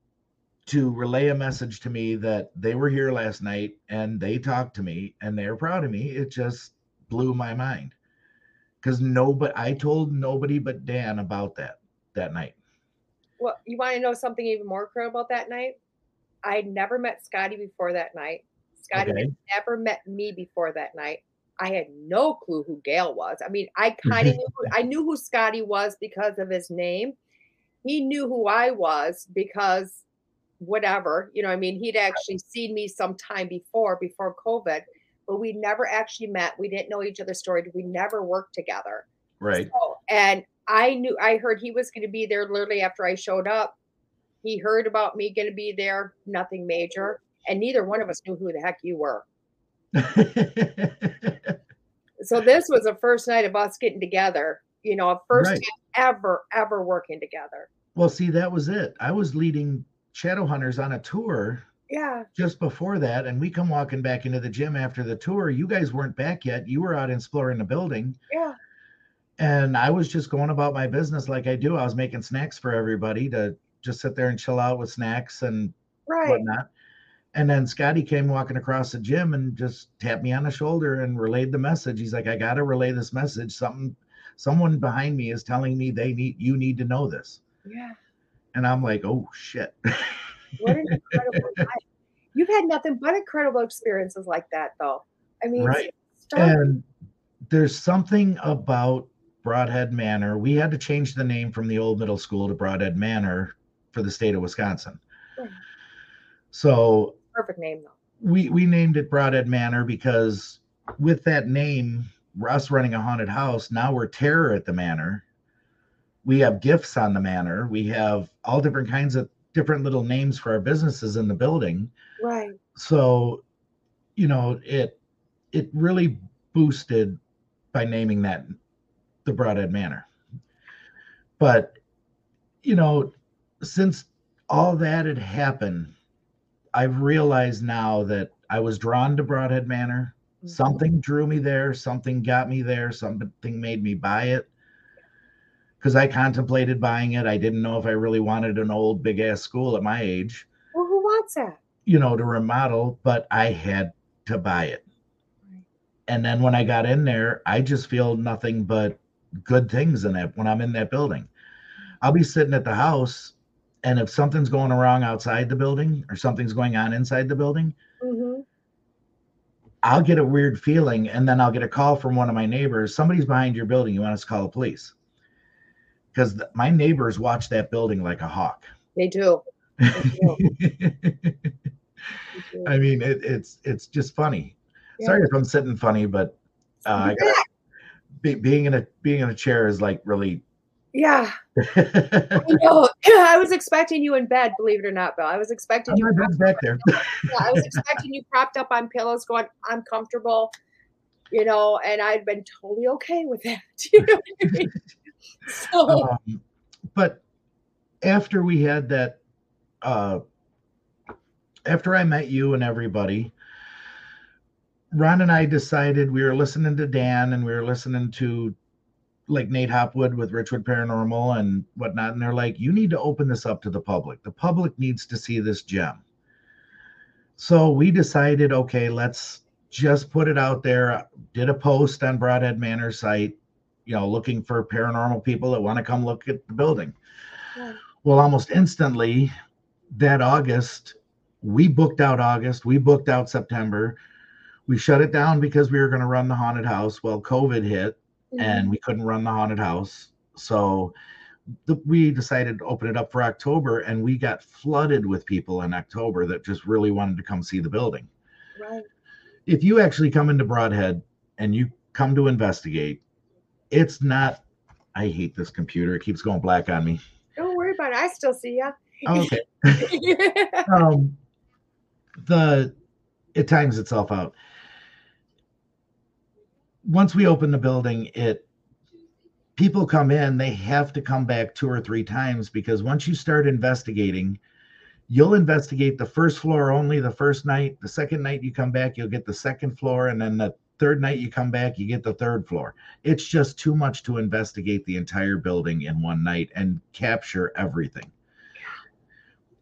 to relay a message to me that they were here last night and they talked to me and they're proud of me, it just blew my mind. Because nobody, I told nobody but Dan about that that night. Well, you want to know something even more incredible about that night? I had never met Scotty before that night. Scotty Okay. had never met me before that night. I had no clue who Gail was. I mean, I kind of knew I knew who Scotty was because of his name. He knew who I was because whatever, you know, I mean, he'd actually seen me some time before, before COVID, but we never actually met. We didn't know each other's story. We never worked together. Right. So, and I knew I heard he was going to be there literally after I showed up. He heard about me going to be there, nothing major, and neither one of us knew who the heck you were. So this was the first night of us getting together, you know, first Right. time ever, ever working together. well, see, that was it. I was leading Shadow Hunters on a tour Yeah, just before that, and we come walking back into the gym after the tour. You guys weren't back yet. You were out exploring the building. yeah, and I was just going about my business like I do. I was making snacks for everybody to just sit there and chill out with snacks and right. whatnot. And then Scotty came walking across the gym and just tapped me on the shoulder and relayed the message. He's like, I gotta relay this message. Something someone behind me is telling me they need you need to know this. Yeah. And I'm like, oh shit. What an incredible night. You've had nothing but incredible experiences like that, though. I mean, Right. and there's something about Brodhead Manor. We had to change the name from the old middle school to Brodhead Manor for the state of Wisconsin. Right. So perfect name, though. we we named it Brodhead Manor because with that name, us running a haunted house, now we're terror at the manor. We have gifts on the manor. We have all different kinds of different little names for our businesses in the building. Right. So, you know, it it really boosted by naming that the Brodhead Manor. But you know, since all that had happened, I've realized now that I was drawn to Brodhead Manor. Mhm. Something drew me there, something got me there, something made me buy it. Because I contemplated buying it. I didn't know if I really wanted an old big ass school at my age, Well, who wants that? you know, to remodel, but I had to buy it. And then when I got in there, I just feel nothing but good things in that when I'm in that building. I'll be sitting at the house, and if something's going wrong outside the building or something's going on inside the building, hmm I'll get a weird feeling, and then I'll get a call from one of my neighbors. Somebody's behind your building. You want us to call the police? Because my neighbors watch that building like a hawk. They do. They do. I mean, it, it's it's just funny. Yeah. Sorry if I'm sitting funny, but uh, I got be, being in a being in a chair is like really. Yeah. I know. I was expecting you in bed, believe it or not, Bill. I was expecting you. My bed's back there. Yeah, I was expecting you propped up on pillows, going, "I'm comfortable," you know, and I'd been totally okay with that. You know what I mean? So, um, but after we had that uh after i met you and everybody ron and i decided we were listening to dan and we were listening to like nate hopwood with richwood paranormal and whatnot and they're like you need to open this up to the public. The public needs to see this gem. So we decided okay let's just put it out there did a post on brodhead manor site you know, looking for paranormal people that want to come look at the building. Yeah. Well, almost instantly, that August, we booked out August, we booked out September. We shut it down because we were going to run the haunted house. Well, COVID hit and mm-hmm. we couldn't run the haunted house. So the, we decided to open it up for October and we got flooded with people in October that just really wanted to come see the building. right. If you actually come into Brodhead and you come to investigate, it's not. I hate this computer. It keeps going black on me. Don't worry about it. I still see you. Oh, okay. um, the it times itself out. Once we open the building, it people come in, they have to come back two or three times because once you start investigating, you'll investigate the first floor only the first night. The second night you come back, you'll get the second floor, and then the third night you come back, you get the third floor. It's just too much to investigate the entire building in one night and capture everything.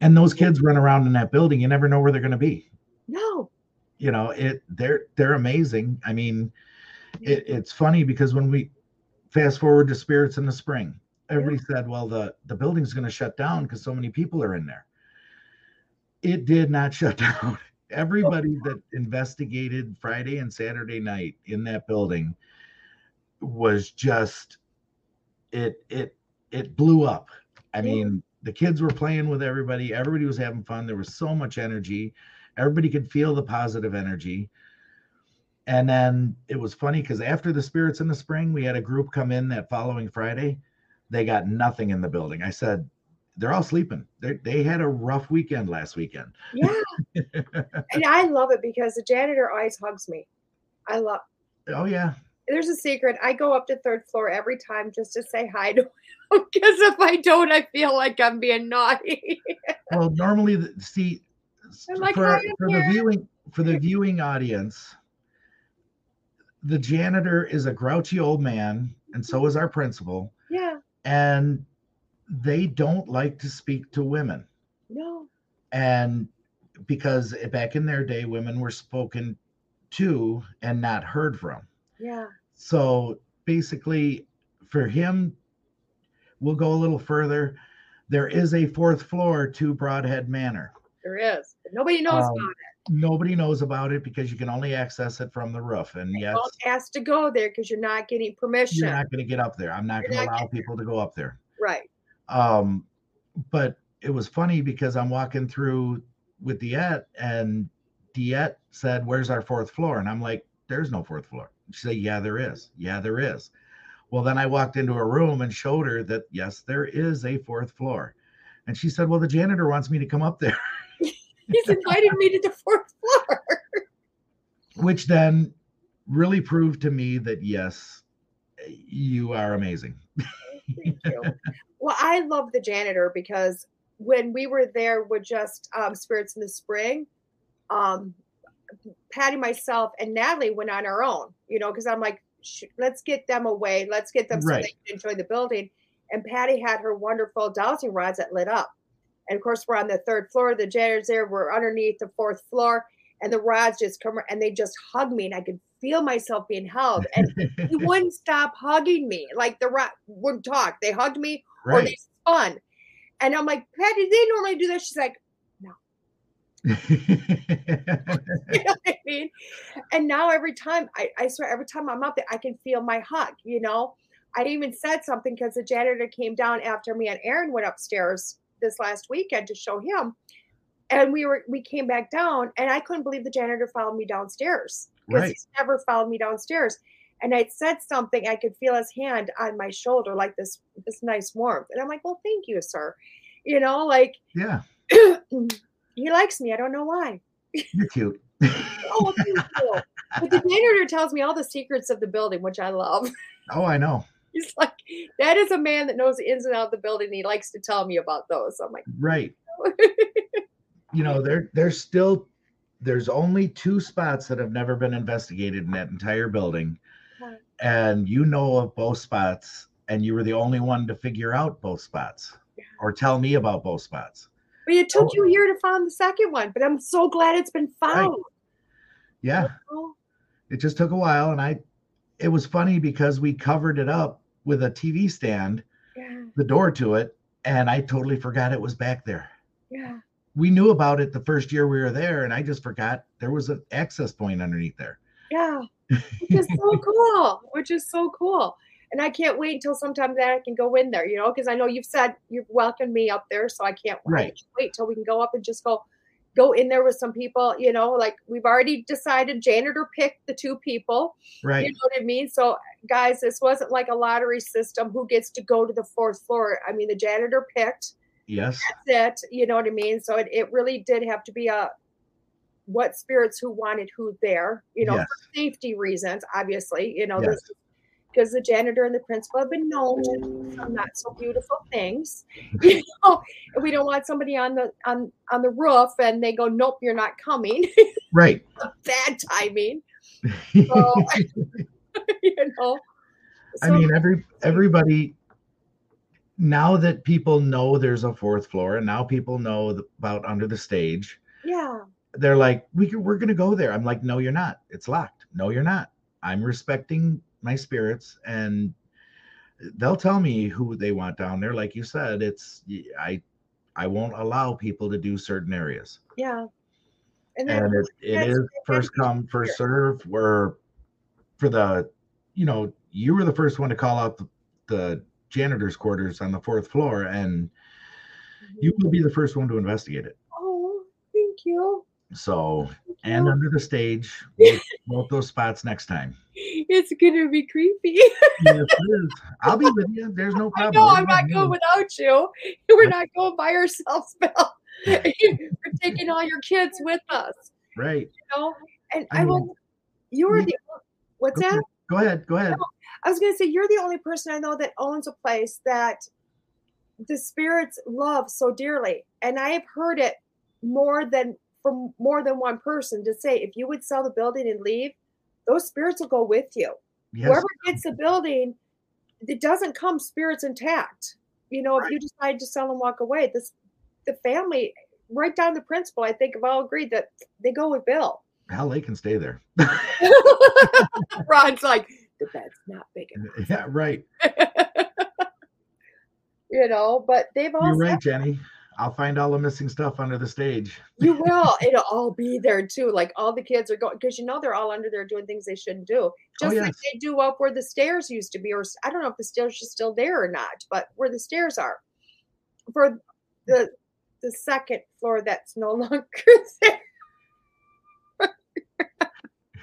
And those kids run around in that building, you never know where they're going to be. No. You know, it they're they're amazing. I mean, it, it's funny because when we fast forward to spirits in the spring, everybody said, "Well, the the building's going to shut down because so many people are in there." It did not shut down. Everybody that investigated Friday and Saturday night in that building was just it it it blew up. I mean, the kids were playing with everybody. Everybody was having fun. There was so much energy. Everybody could feel the positive energy. And then it was funny because after the spirits in the spring, we had a group come in that following Friday. They got nothing in the building. I said, they're all sleeping. They they had a rough weekend last weekend. Yeah. and I love it because the janitor always hugs me. I love Oh yeah. There's a secret. I go up to third floor every time just to say hi to him because if I don't, I feel like I'm being naughty. well, normally, the, see, like, for, for the viewing for the viewing audience, the janitor is a grouchy old man, and so is our principal, yeah. and they don't like to speak to women. No. and because back in their day women were spoken to and not heard from Yeah. so basically for him we'll go a little further there is a fourth floor to brodhead manor There is. But nobody knows Um, about it. nobody knows about it because you can only access it from the roof and yes Don't ask to go there because you're not getting permission. you're not going to get up there i'm not going to allow people to go up there right. Um but it was funny because i'm walking through with diet and diet said where's our fourth floor? And i'm like there's no fourth floor. She said yeah there is. Yeah there is. Well then i walked into a room and showed her that yes there is a fourth floor. And she said well the janitor wants me to come up there. He's invited me to the fourth floor. which then really proved to me that yes you are amazing Thank you. Well, I love the janitor because when we were there with just um, Spirits in the Spring, um, Patty, myself, and Natalie went on our own, you know, because I'm like, let's get them away. Let's get them so Right. they can enjoy the building. And Patty had her wonderful dowsing rods that lit up. And of course, we're on the third floor. The janitor's there. We're underneath the fourth floor. And the rods just come and they just hug me. And I could feel myself being held. And he wouldn't stop hugging me. Like the rod wouldn't talk. They hugged me or right they spun. And I'm like, Patty, they normally do this? She's like, no. you know what I mean? And now every time, I, I swear, every time I'm up there, I can feel my hug, you know? I even said something because the janitor came down after me and Aaron went upstairs this last weekend to show him. And we were we came back down and I couldn't believe the janitor followed me downstairs. Because Right. he's never followed me downstairs. And I'd said something, I could feel his hand on my shoulder, like this this nice warmth. And I'm like, Well, thank you, sir. You know, like yeah he likes me. I don't know why. you're cute Oh, thank you. But the janitor tells me all the secrets of the building, which I love. oh i know He's like, that is a man that knows the ins and outs of the building. And he likes to tell me about those. So I'm like, right you know there there's still there's only two spots that have never been investigated in that entire building and you know of both spots and you were the only one to figure out both spots or tell me about both spots but it took Oh. you a year to find the second one. But I'm so glad it's been found. yeah Oh, it just took a while and i it was funny because we covered it up with a tv stand yeah, the door to it and i totally forgot it was back there yeah. We knew about it the first year we were there and i just forgot there was an access point underneath there Yeah, which is so cool. Which is so cool. And I can't wait until sometime that I can go in there, you know, because I know you've said you've welcomed me up there, so I can't wait, Right. wait till we can go up and just go go in there with some people, you know, like we've already decided janitor picked the two people. right You know what I mean? So guys, this wasn't like a lottery system who gets to go to the fourth floor. I mean, the janitor picked yes that's it. You know what I mean? So it, it really did have to be a what spirits who wanted who there, you know, Yes. for safety reasons, obviously. You know, Yes. because the janitor and the principal have been known to do some not so beautiful things. You know, we don't want somebody on the on on the roof and they go, Nope, you're not coming. Right. Bad timing. So, you know. I mean, every everybody now that people know there's a fourth floor, and now people know about under the stage, yeah. they're like, "We we're gonna go there." I'm like, "No, you're not. It's locked. No, you're not. I'm respecting my spirits, and they'll tell me who they want down there. Like you said, it's I I won't allow people to do certain areas, Yeah. And then and it, it is first come first serve. Where for the you know you were the first one to call out the, the janitor's quarters on the fourth floor, and mm-hmm. you will be the first one to investigate it. Oh, thank you. So, Thank and you. under the stage, both, both those spots next time. it's gonna be creepy. Yes, it is. I'll be with you. There's no problem. There's I'm not going without you. We're not going by ourselves, Bill. We're taking all your kids with us, Right. you know. And I I, mean, will. You're the. What's Go that? Go ahead. Go ahead. I was going to say you're the only person I know that owns a place that the spirits love so dearly, and I have heard it more than from more than one person to say if you would sell the building and leave, those spirits will go with you. Yes. Whoever gets the building, it doesn't come spirits intact. You know, if you decide to sell and walk away, this the family, right down the principal, I think have all agreed that they go with Bill. Hell, they can stay there. Ron's like, the bed's not big enough, yeah, right. you know, but they've all You're right, Jenny. I'll find all the missing stuff under the stage. you will. It'll all be there too. Like all the kids are going because you know they're all under there doing things they shouldn't do. Oh, Just like yes. they do up where the stairs used to be, or I don't know if the stairs are still there or not, but where the stairs are for the the second floor that's no longer there.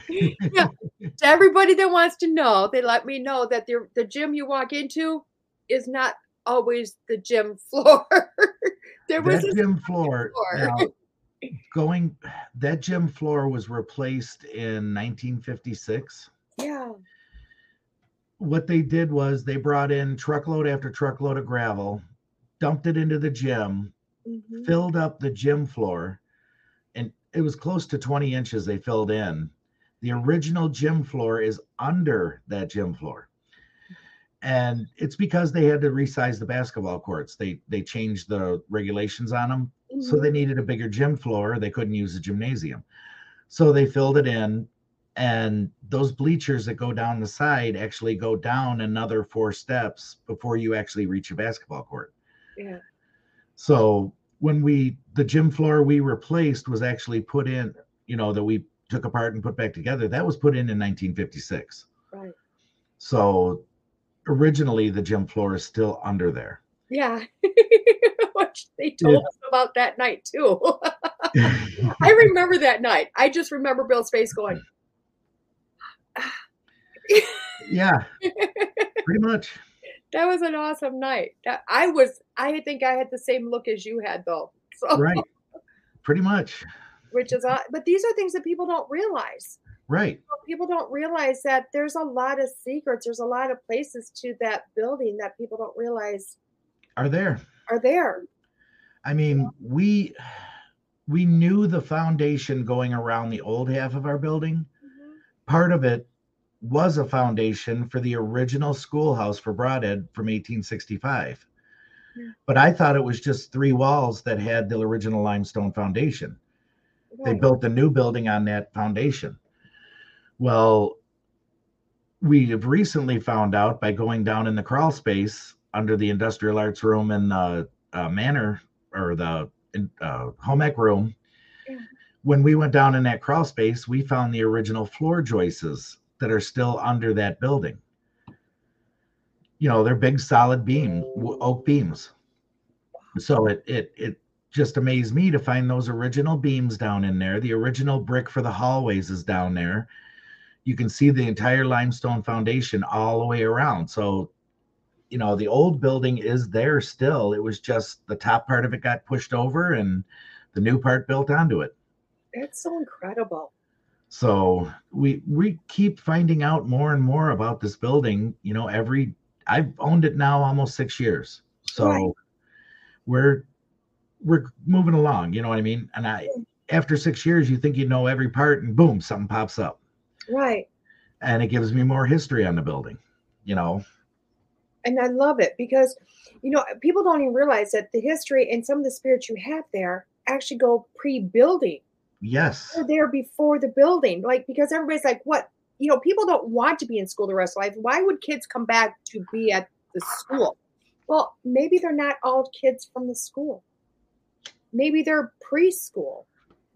Yeah. To everybody that wants to know, they let me know that the the gym you walk into is not always the gym floor. there was that a gym floor. floor. Now, going, that gym floor was replaced in 1956. yeah. What they did was they brought in truckload after truckload of gravel, dumped it into the gym, mhm. filled up the gym floor, and it was close to 20 inches they filled in. The original gym floor is under that gym floor. And it's because they had to resize the basketball courts. They they changed the regulations on them. So Mhm. they needed a bigger gym floor. They couldn't use the gymnasium. So they filled it in. And those bleachers that go down the side actually go down another four steps before you actually reach a basketball court. Yeah. So when we the gym floor we replaced was actually put in, you know, that we took apart and put back together. That was put in in 1956. Right. So originally the gym floor is still under there. Yeah. Which they told us about that night too. I remember that night. I just remember Bill's face going, yeah, pretty much. that was an awesome night. That I was I think I had the same look as you had though. So Right. Pretty much. Which is but these are things that people don't realize. Right. People don't realize that there's a lot of secrets. There's a lot of places to that building that people don't realize Are there. are there. I mean, we we knew the foundation going around the old half of our building. Mm-hmm. Part of it was a foundation for the original schoolhouse for Brodhead from 1865. Yeah. But I thought it was just three walls that had the original limestone foundation. They built a new building on that foundation. Well, we have recently found out by going down in the crawl space under the industrial arts room and the uh, manor or the uh, home ec room. Yeah. When we went down in that crawl space, we found the original floor joists that are still under that building. You know, they're big, solid beam, oak beams. So it it it just amazed me to find those original beams down in there. The original brick for the hallways is down there. You can see the entire limestone foundation all the way around. So, you know, the old building is there still. It was just the top part of it got pushed over and the new part built onto it. It's so incredible. So we we keep finding out more and more about this building. You know, every I've owned it now almost six years. So Right. we're we're moving along. You know what I mean? And I after six years, you think you know every part, and boom, something pops up, Right. and it gives me more history on the building. You know, And I love it because, you know, people don't even realize that the history and some of the spirits you have there actually go pre building. yes, They're there before the building. Like, because everybody's like, what? You know, people don't want to be in school the rest of life. Why would kids come back to be at the school? Well, maybe they're not all kids from the school. Maybe they're preschool,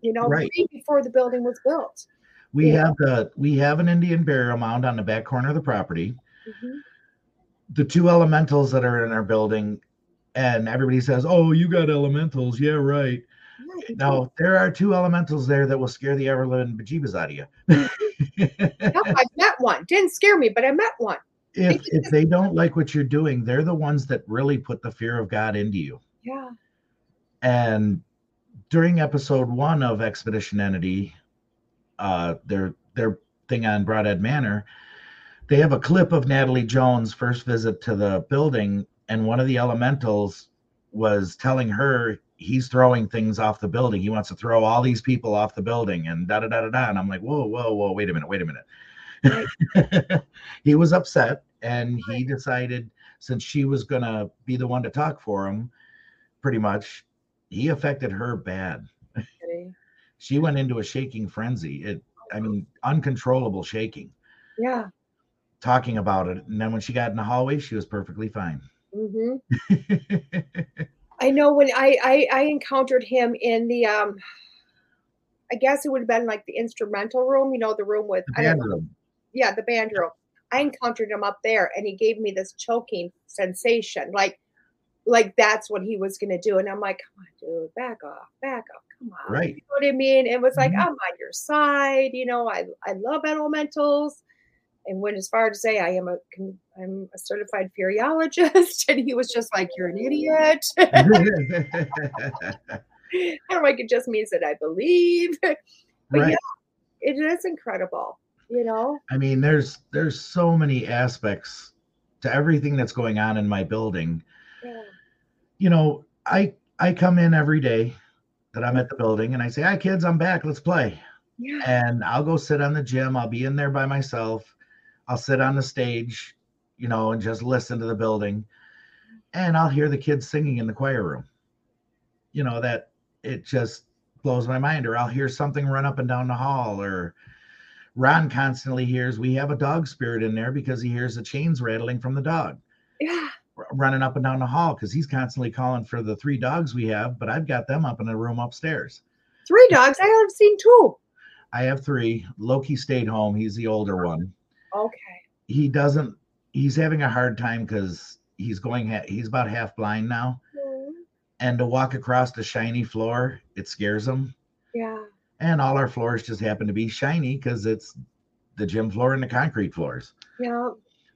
you know, Right. before the building was built. we Yeah. have the we have an Indian burial mound on the back corner of the property. Mhm. the two elementals that are in our building and everybody says oh you got elementals yeah right do. now there are two elementals there that will scare the ever living bejeebus out of you No, I met one. Didn't scare me, but I met one. if if they don't like what you're doing they're the ones that really put the fear of god into you Yeah. And during episode one of expedition entity uh their their thing on brodhead manor they have a clip of natalie jones first visit to the building and one of the elementals was telling her he's throwing things off the building. He wants to throw all these people off the building and da da da da da. And i'm like whoa whoa whoa wait a minute wait a minute. He was upset and he decided since she was going to be the one to talk for him pretty much he affected her bad she went into a shaking frenzy it i mean uncontrollable shaking Yeah. talking about it and then when she got in the hallway she was perfectly fine Mm-hmm. I know when I, I I encountered him in the um I guess it would have been like the instrumental room, you know, the room with The know, room. yeah, the band room. I encountered him up there and he gave me this choking sensation. Like like that's what he was gonna do. And I'm like, come on, dude, back off, back off, come on. Right. You know what I mean? It was like, Mhm. I'm on your side, you know, I I love elementals. And went as far to say I am a I'm a certified feriologist, and he was just like, "You're an idiot." or like it just means that I believe. But right yeah, it is incredible, you know. i mean there's there's so many aspects to everything that's going on in my building. You know i i come in every day that i'm at the building and i say hi kids i'm back let's play Yeah. and I'll go sit on the gym. I'll be in there by myself. I'll sit on the stage, you know, and just listen to the building. And I'll hear the kids singing in the choir room. You know, that it just blows my mind. Or I'll hear something run up and down the hall. Or Ron constantly hears we have a dog spirit in there because he hears the chains rattling from the dog Yeah. Running up and down the hall because he's constantly calling for the three dogs we have, but I've got them up in a room upstairs. Three dogs. I have seen two. I have three. Loki stayed home. He's the older one. Okay. he doesn't he's having a hard time because he's going ha- he's about half blind now Mm, and to walk across the shiny floor it scares him Yeah. and all our floors just happen to be shiny because it's the gym floor and the concrete floors Yeah.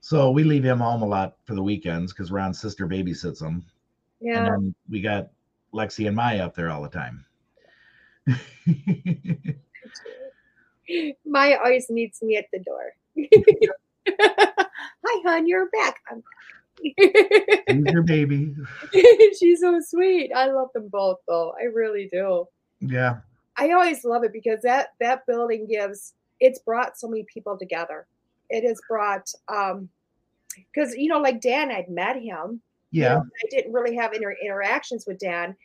So we leave him home a lot for the weekends because ron's sister babysits him and Yeah. then we got lexi and maya up there all the time Maya always meets me at the door. Hi, hon. You're back. I'm back. Your baby She's so sweet. I love them both, though. I really do. yeah I always love it because that that building gives it's brought so many people together. It has brought um because you know, like Dan, I'd met him. you yeah know, I didn't really have any interactions with Dan.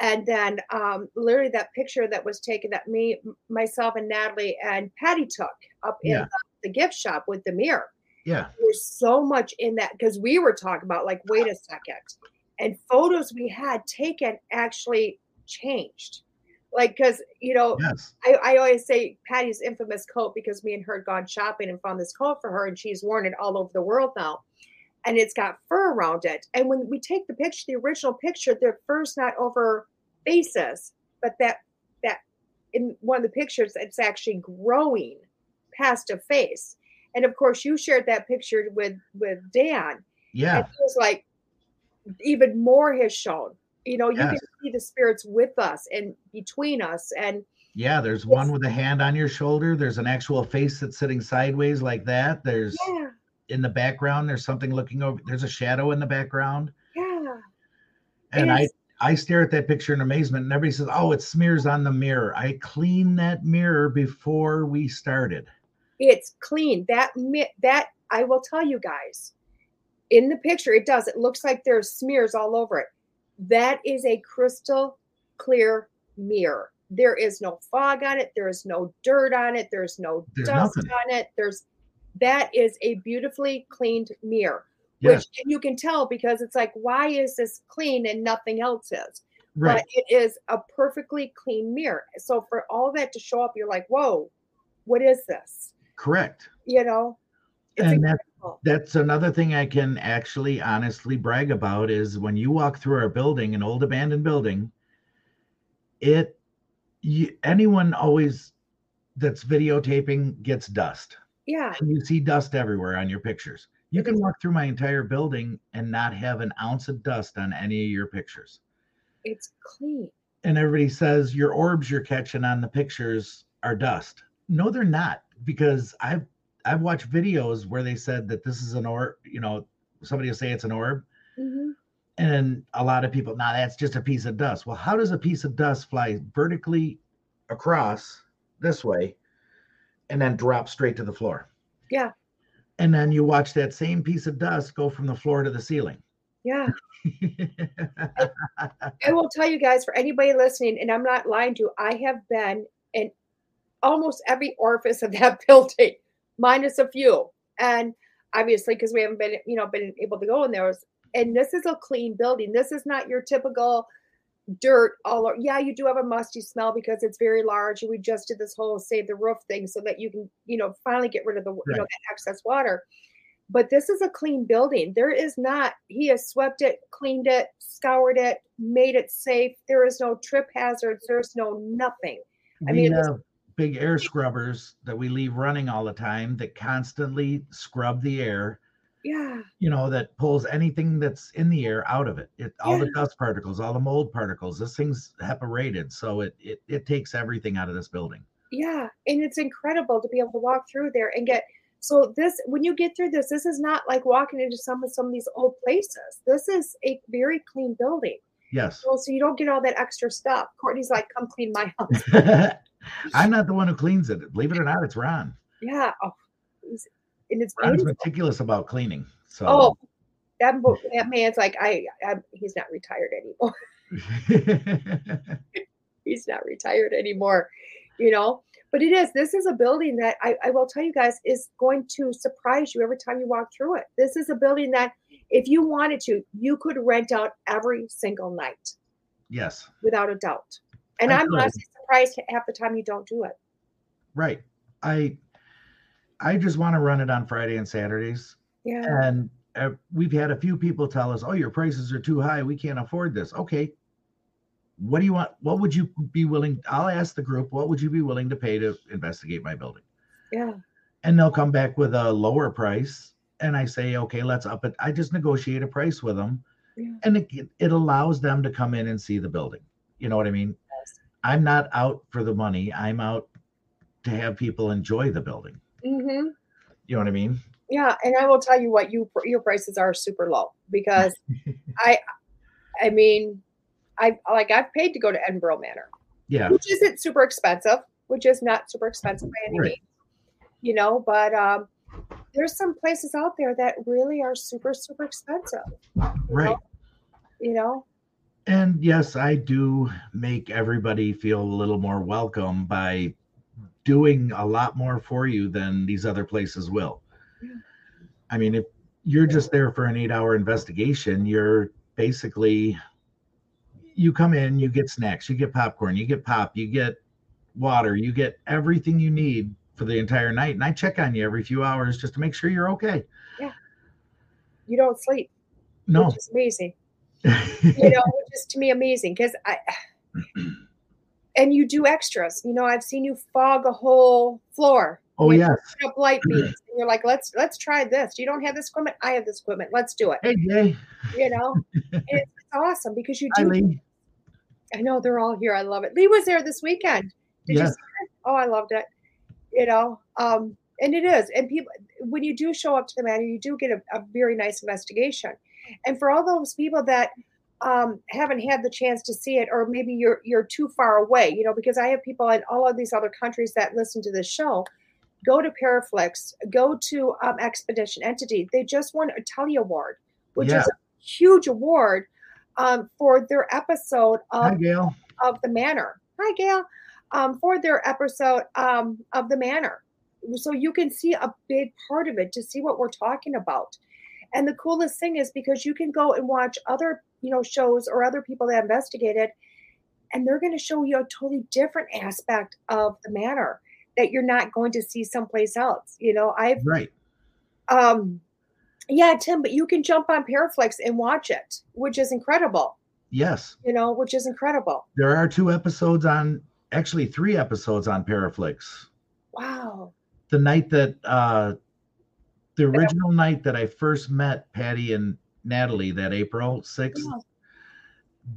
And then um literally that picture that was taken that me, myself, and Natalie and Patty took up in Yeah. the, the gift shop with the mirror. yeah There's so much in that because we were talking about like, wait a second. And photos we had taken actually changed. Like, because, you know, yes I, I always say Patty's infamous coat because me and her had gone shopping and found this coat for her, and she's worn it all over the world now. And it's got fur around it. And when we take the picture, the original picture, the fur's not over faces, but that that in one of the pictures, it's actually growing past a face. And of course, you shared that picture with with Dan, yeah and it was like even more has shown. You know, you Yes. can see the spirits with us and between us, and Yeah, there's one with a hand on your shoulder. There's an actual face that's sitting sideways like that. There's Yeah, in the background, there's something looking over. There's a shadow in the background. yeah. And I I stare at that picture in amazement, and everybody says, "Oh, it smears on the mirror." I clean that mirror before we started. It's clean. That that I will tell you guys. In the picture, it does. It looks like there's smears all over it. That is a crystal clear mirror. There is no fog on it. There is no dirt on it. There's no There's dust nothing. on it. There's that is a beautifully cleaned mirror. Yes, Which you can tell because it's like, why is this clean and nothing else is? right. But it is a perfectly clean mirror. So for all that to show up, you're like, whoa, what is this? Correct. You know? It's And that that's another thing I can actually honestly brag about is when you walk through our building, an old abandoned building, it you, anyone always that's videotaping gets dust. Yeah, And you see dust everywhere on your pictures. You can walk through my entire building and not have an ounce of dust on any of your pictures. it's clean. And everybody says your orbs you're catching on the pictures are dust. No, they're not, because I've I've watched videos where they said that this is an orb, you know, somebody will say it's an orb, hmm and a lot of people, nah, that's just a piece of dust. Well, how does a piece of dust fly vertically across this way and then drop straight to the floor? Yeah. And then you watch that same piece of dust go from the floor to the ceiling. Yeah. I will tell you guys, for anybody listening, and I'm not lying to you, I have been in almost every orifice of that building, minus a few. And obviously, because we haven't been, you know, been able to go in there. And this is a clean building. This is not your typical dirt all over. Yeah, you do have a musty smell because it's very large. And we just did this whole save the roof thing so that you can, you know, finally get rid of the, you know, Right. that excess water. But this is a clean building. There is not, he has swept it, cleaned it, scoured it, made it safe. There is no trip hazards. There's no nothing. I we mean, have big air scrubbers that we leave running all the time that constantly scrub the air Yeah. you know that pulls anything that's in the air out of it it all the dust particles all the mold particles this thing's HEPA rated so it, it it takes everything out of this building Yeah. And it's incredible to be able to walk through there and get so this when you get through this, this is not like walking into some of some of these old places. This is a very clean building. yes So, so you don't get all that extra stuff. Courtney's like, come clean my house. I'm not the one who cleans it believe it or not it's ron Yeah. Oh, and it's ron's beautiful. meticulous about cleaning so Oh, that that man's like, I, I he's not retired anymore. he's not retired anymore, you know. But it is. This is a building that I, I will tell you guys is going to surprise you every time you walk through it. This is a building that, if you wanted to, you could rent out every single night yes without a doubt. And I I'm could. Surprised half the time you don't do it. right i i just want to run it on friday and saturdays Yeah. and uh, we've had a few people tell us, "Oh, your prices are too high. We can't afford this." Okay, what do you want? What would you be willing? I'll ask the group, "What would you be willing to pay to investigate my building?" Yeah. And they'll come back with a lower price, and I say, "Okay, let's up it." I just negotiate a price with them, Yeah. and it it allows them to come in and see the building. You know what I mean? I'm not out for the money. I'm out to have people enjoy the building. Mm-hmm. You know what I mean? Yeah, and I will tell you what you your prices are super low because I I mean I like I've paid to go to Edinburgh Manor, Yeah. which isn't super expensive, which is not super expensive by any Right. means, you know. But um, there's some places out there that really are super super expensive, Right. know? You know, And yes, I do make everybody feel a little more welcome by doing a lot more for you than these other places will. Yeah. I mean, if you're just there for an eight hour investigation, you're basically, you come in, you get snacks, you get popcorn, you get pop, you get water, you get everything you need for the entire night. And I check on you every few hours just to make sure you're okay. Yeah. You don't sleep, No. which is amazing. You know, which is to me amazing because I and you do extras. You know, I've seen you fog a whole floor. oh, put up light beams, and you're like, let's let's try this. You don't have this equipment, I have this equipment. Let's do it. Hey, Jay. You know, it's, it's awesome because you do. Lee. I know they're all here. I love it. Lee was there this weekend. Did you Yes. see it? Oh, I loved it. You know, um, and it is. And people, when you do show up to the manor, you do get a, a very nice investigation. And for all those people that um, haven't had the chance to see it, or maybe you're you're too far away, you know, because I have people in all of these other countries that listen to this show. Go to Paraflix, go to um, Expedition Entity. They just won a Telly Award, which Yeah. is a huge award um, for their episode of Hi, Gail. of the manor. Hi, Gail. Um, for their episode um, of the manor. So you can see a big part of it to see what we're talking about. And the coolest thing is because you can go and watch other, you know, shows or other people that investigated, and they're going to show you a totally different aspect of the manor that you're not going to see someplace else. You know, I've Right. um yeah, Tim, but you can jump on Paraflix and watch it, which is incredible. Yes. You know, which is incredible. There are two episodes on, actually, three episodes on Paraflix. Wow. The night that, uh, the original night that I first met Patty and Natalie, that April 6th, Yeah.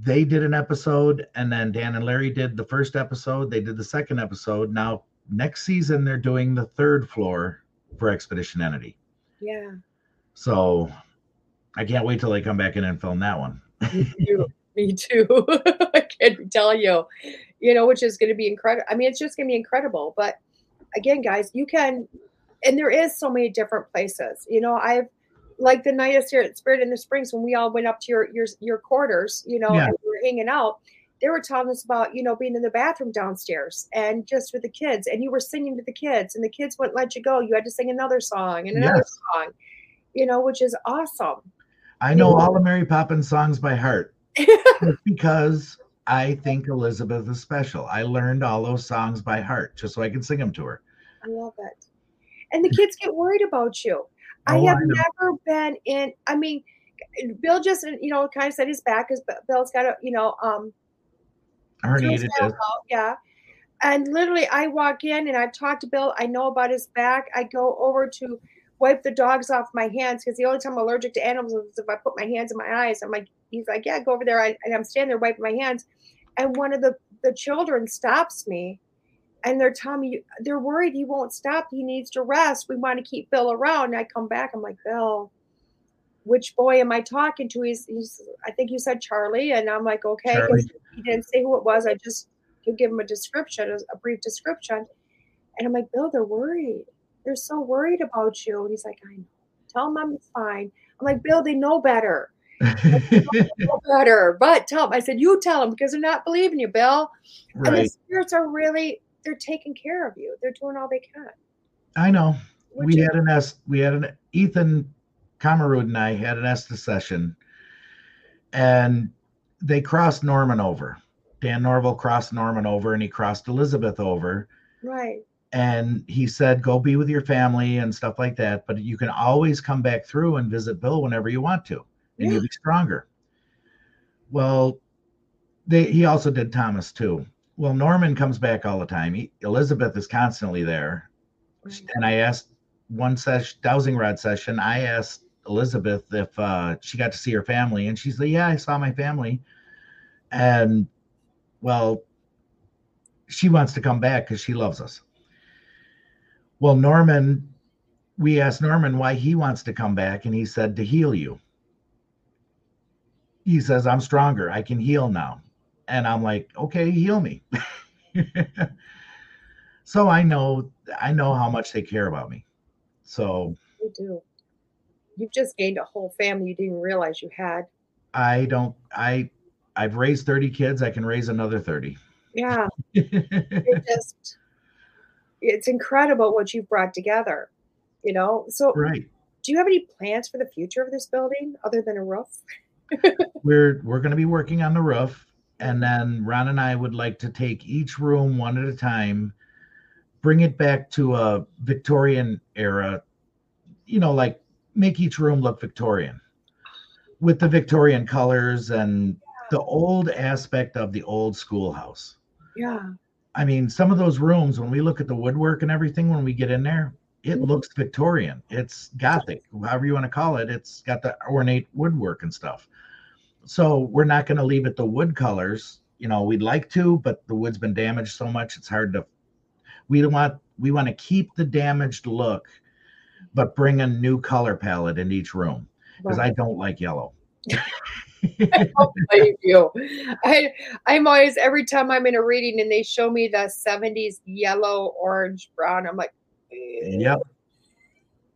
they did an episode, and then Dan and Larry did the first episode. They did the second episode. Now, next season, they're doing the third floor for Expedition Entity. Yeah. So I can't wait till they come back in and film that one. Me too. Me too. I can't tell you, you know, which is going to be incredible. I mean, it's just going to be incredible. But again, guys, you can, and there is so many different places. You know, I've like the night of Spirit Spirit in the Springs when we all went up to your your your quarters. You know, Yeah. and we were hanging out. They were telling us about you know being in the bathroom downstairs and just with the kids, and you were singing to the kids, and the kids wouldn't let you go. You had to sing another song and another Yes. song. You know, which is awesome. I know all the Mary Poppins songs by heart because I think Elizabeth is special. I learned all those songs by heart just so I can sing them to her. I love it. And the kids get worried about you. I Oh, have I never been in. I mean, Bill just you know kind of said his back because Bill's got a you know um Herniated Bill's got a yeah. And literally, I walk in and I've talked to Bill. I know about his back. I go over to wipe the dogs off my hands because the only time I'm allergic to animals is if I put my hands in my eyes. I'm like, he's like, yeah, go over there. I, and I'm standing there wiping my hands, and one of the the children stops me, and they're telling me they're worried he won't stop. He needs to rest. We want to keep Bill around. And I come back. I'm like, Bill, which boy am I talking to? He's he's. I think you said Charlie, and I'm like, okay. He didn't say who it was. I just could give him a description, a- brief description. And I'm like, Bill, they're worried. They're so worried about you. And he's like, I know. Tell them I'm fine. I'm like, Bill, they know better. Know better. But tell them. I said, you tell them because they're not believing you, Bill. And the right. spirits are really, they're taking care of you. They're doing all they can. I know. Which we is- had an S. we had an Ethan Camerud and I had an Estes session and they crossed Norman over. Dan Norville crossed Norman over and he crossed Elizabeth over. right. And he said, go be with your family and stuff like that. But you can always come back through and visit Bill whenever you want to, and Yeah. you'll be stronger. Well, they, he also did Thomas too. Well, Norman comes back all the time. He, Elizabeth is constantly there right. and I asked one session, dowsing rod session. I asked Elizabeth if uh, she got to see her family, and she said, "Yeah, I saw my family." And well, she wants to come back because she loves us. Well, Norman, we asked Norman why he wants to come back, and he said to heal you. He says, "I'm stronger. I can heal now." And I'm like, "Okay, heal me." so I know I know how much they care about me. So You do. You've just gained a whole family you didn't realize you had. I don't I I've raised 30 kids, I can raise another 30. Yeah. It just, it's incredible what you've brought together. You know, so right. do you have any plans for the future of this building other than a roof? We're we're going to be working on the roof and then Ron and I would like to take each room one at a time, bring it back to a Victorian era, you know, like make each room look Victorian with the Victorian colors and the old aspect of the old schoolhouse. Yeah. I mean, some of those rooms, when we look at the woodwork and everything, when we get in there, it Mhm. looks Victorian. It's Gothic, however you want to call it. It's got the ornate woodwork and stuff. So we're not going to leave it the wood colors. you know, we'd like to, but the wood's been damaged so much it's hard to. We don't want we want to keep the damaged look, but bring a new color palette in each room because I don't like yellow. I don't blame you. I I'm always every time I'm in a reading and they show me the 70s yellow, orange, brown, I'm like, Yep.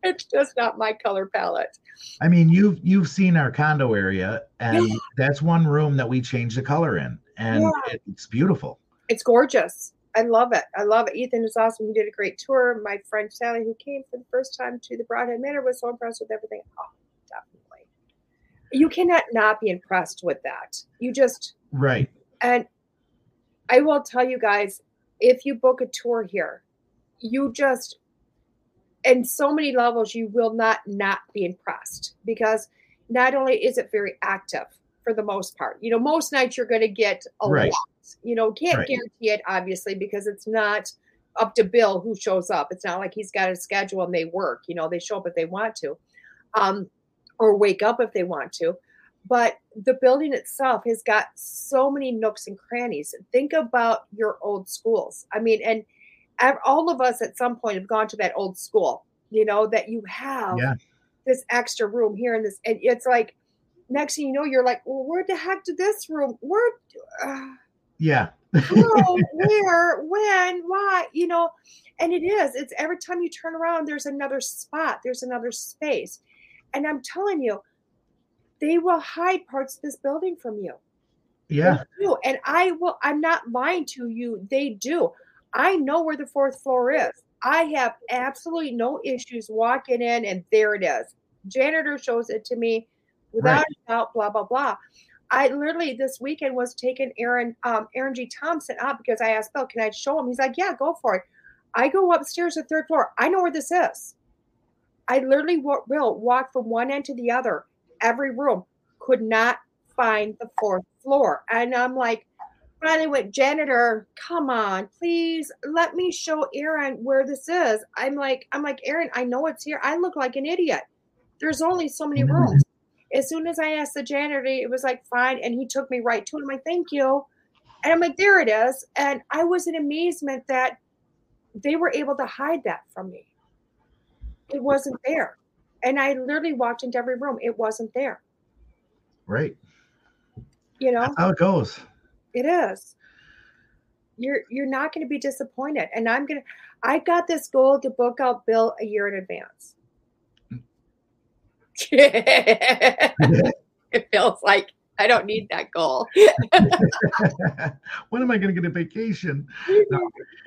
it's just not my color palette. I mean, you've you've seen our condo area, and Yeah. that's one room that we changed the color in, and Yeah. it's beautiful. It's gorgeous. I love it. I love it. Ethan is awesome. He did a great tour. My friend Sally, who came for the first time to the Brodhead Manor, was so impressed with everything. Oh, definitely. You cannot not be impressed with that. You just Right. And I will tell you guys, if you book a tour here, you just, in so many levels, you will not not be impressed because not only is it very active for the most part, you know, most nights you're going to get a Right. lot. You know, can't Right. guarantee it obviously because it's not up to Bill who shows up. It's not like he's got a schedule and they work. You know, they show up if they want to, um, or wake up if they want to but the building itself has got so many nooks and crannies. Think about your old schools. I mean, and all of us at some point have gone to that old school, you know, that you have Yeah. this extra room here and this, and it's like, next thing you know, you're like, well, where the heck did this room, where, uh, Yeah. how, where, when, why, you know, and it is, it's every time you turn around, there's another spot, there's another space. And I'm telling you, they will hide parts of this building from you. Yeah. They do. And I will, I'm not lying to you. They do. I know where the fourth floor is. I have absolutely no issues walking in and there it is. Janitor shows it to me without a doubt, blah, blah, blah. I literally this weekend was taking Aaron, um, Aaron G. Thompson up because I asked Bill, can I show him? He's like, yeah, go for it. I go upstairs to the third floor. I know where this is. I literally wa- will walk from one end to the other, every room, could not find the fourth floor. And I'm like, finally went, janitor, come on, please let me show Aaron where this is. I'm like, I'm like, Aaron, I know it's here. I look like an idiot. There's only so many Mhm. rooms. As soon as I asked the janitor, it was like, fine. And he took me right to it. I'm like, thank you. And I'm like, there it is. And I was in amazement that they were able to hide that from me. It wasn't there. And I literally walked into every room. It wasn't there. Right. You know, That's how it goes. It is. You're you're not going to be disappointed. And I'm gonna I got this goal to book out Bill a year in advance. it feels like I don't need that goal. when am I going to get a vacation?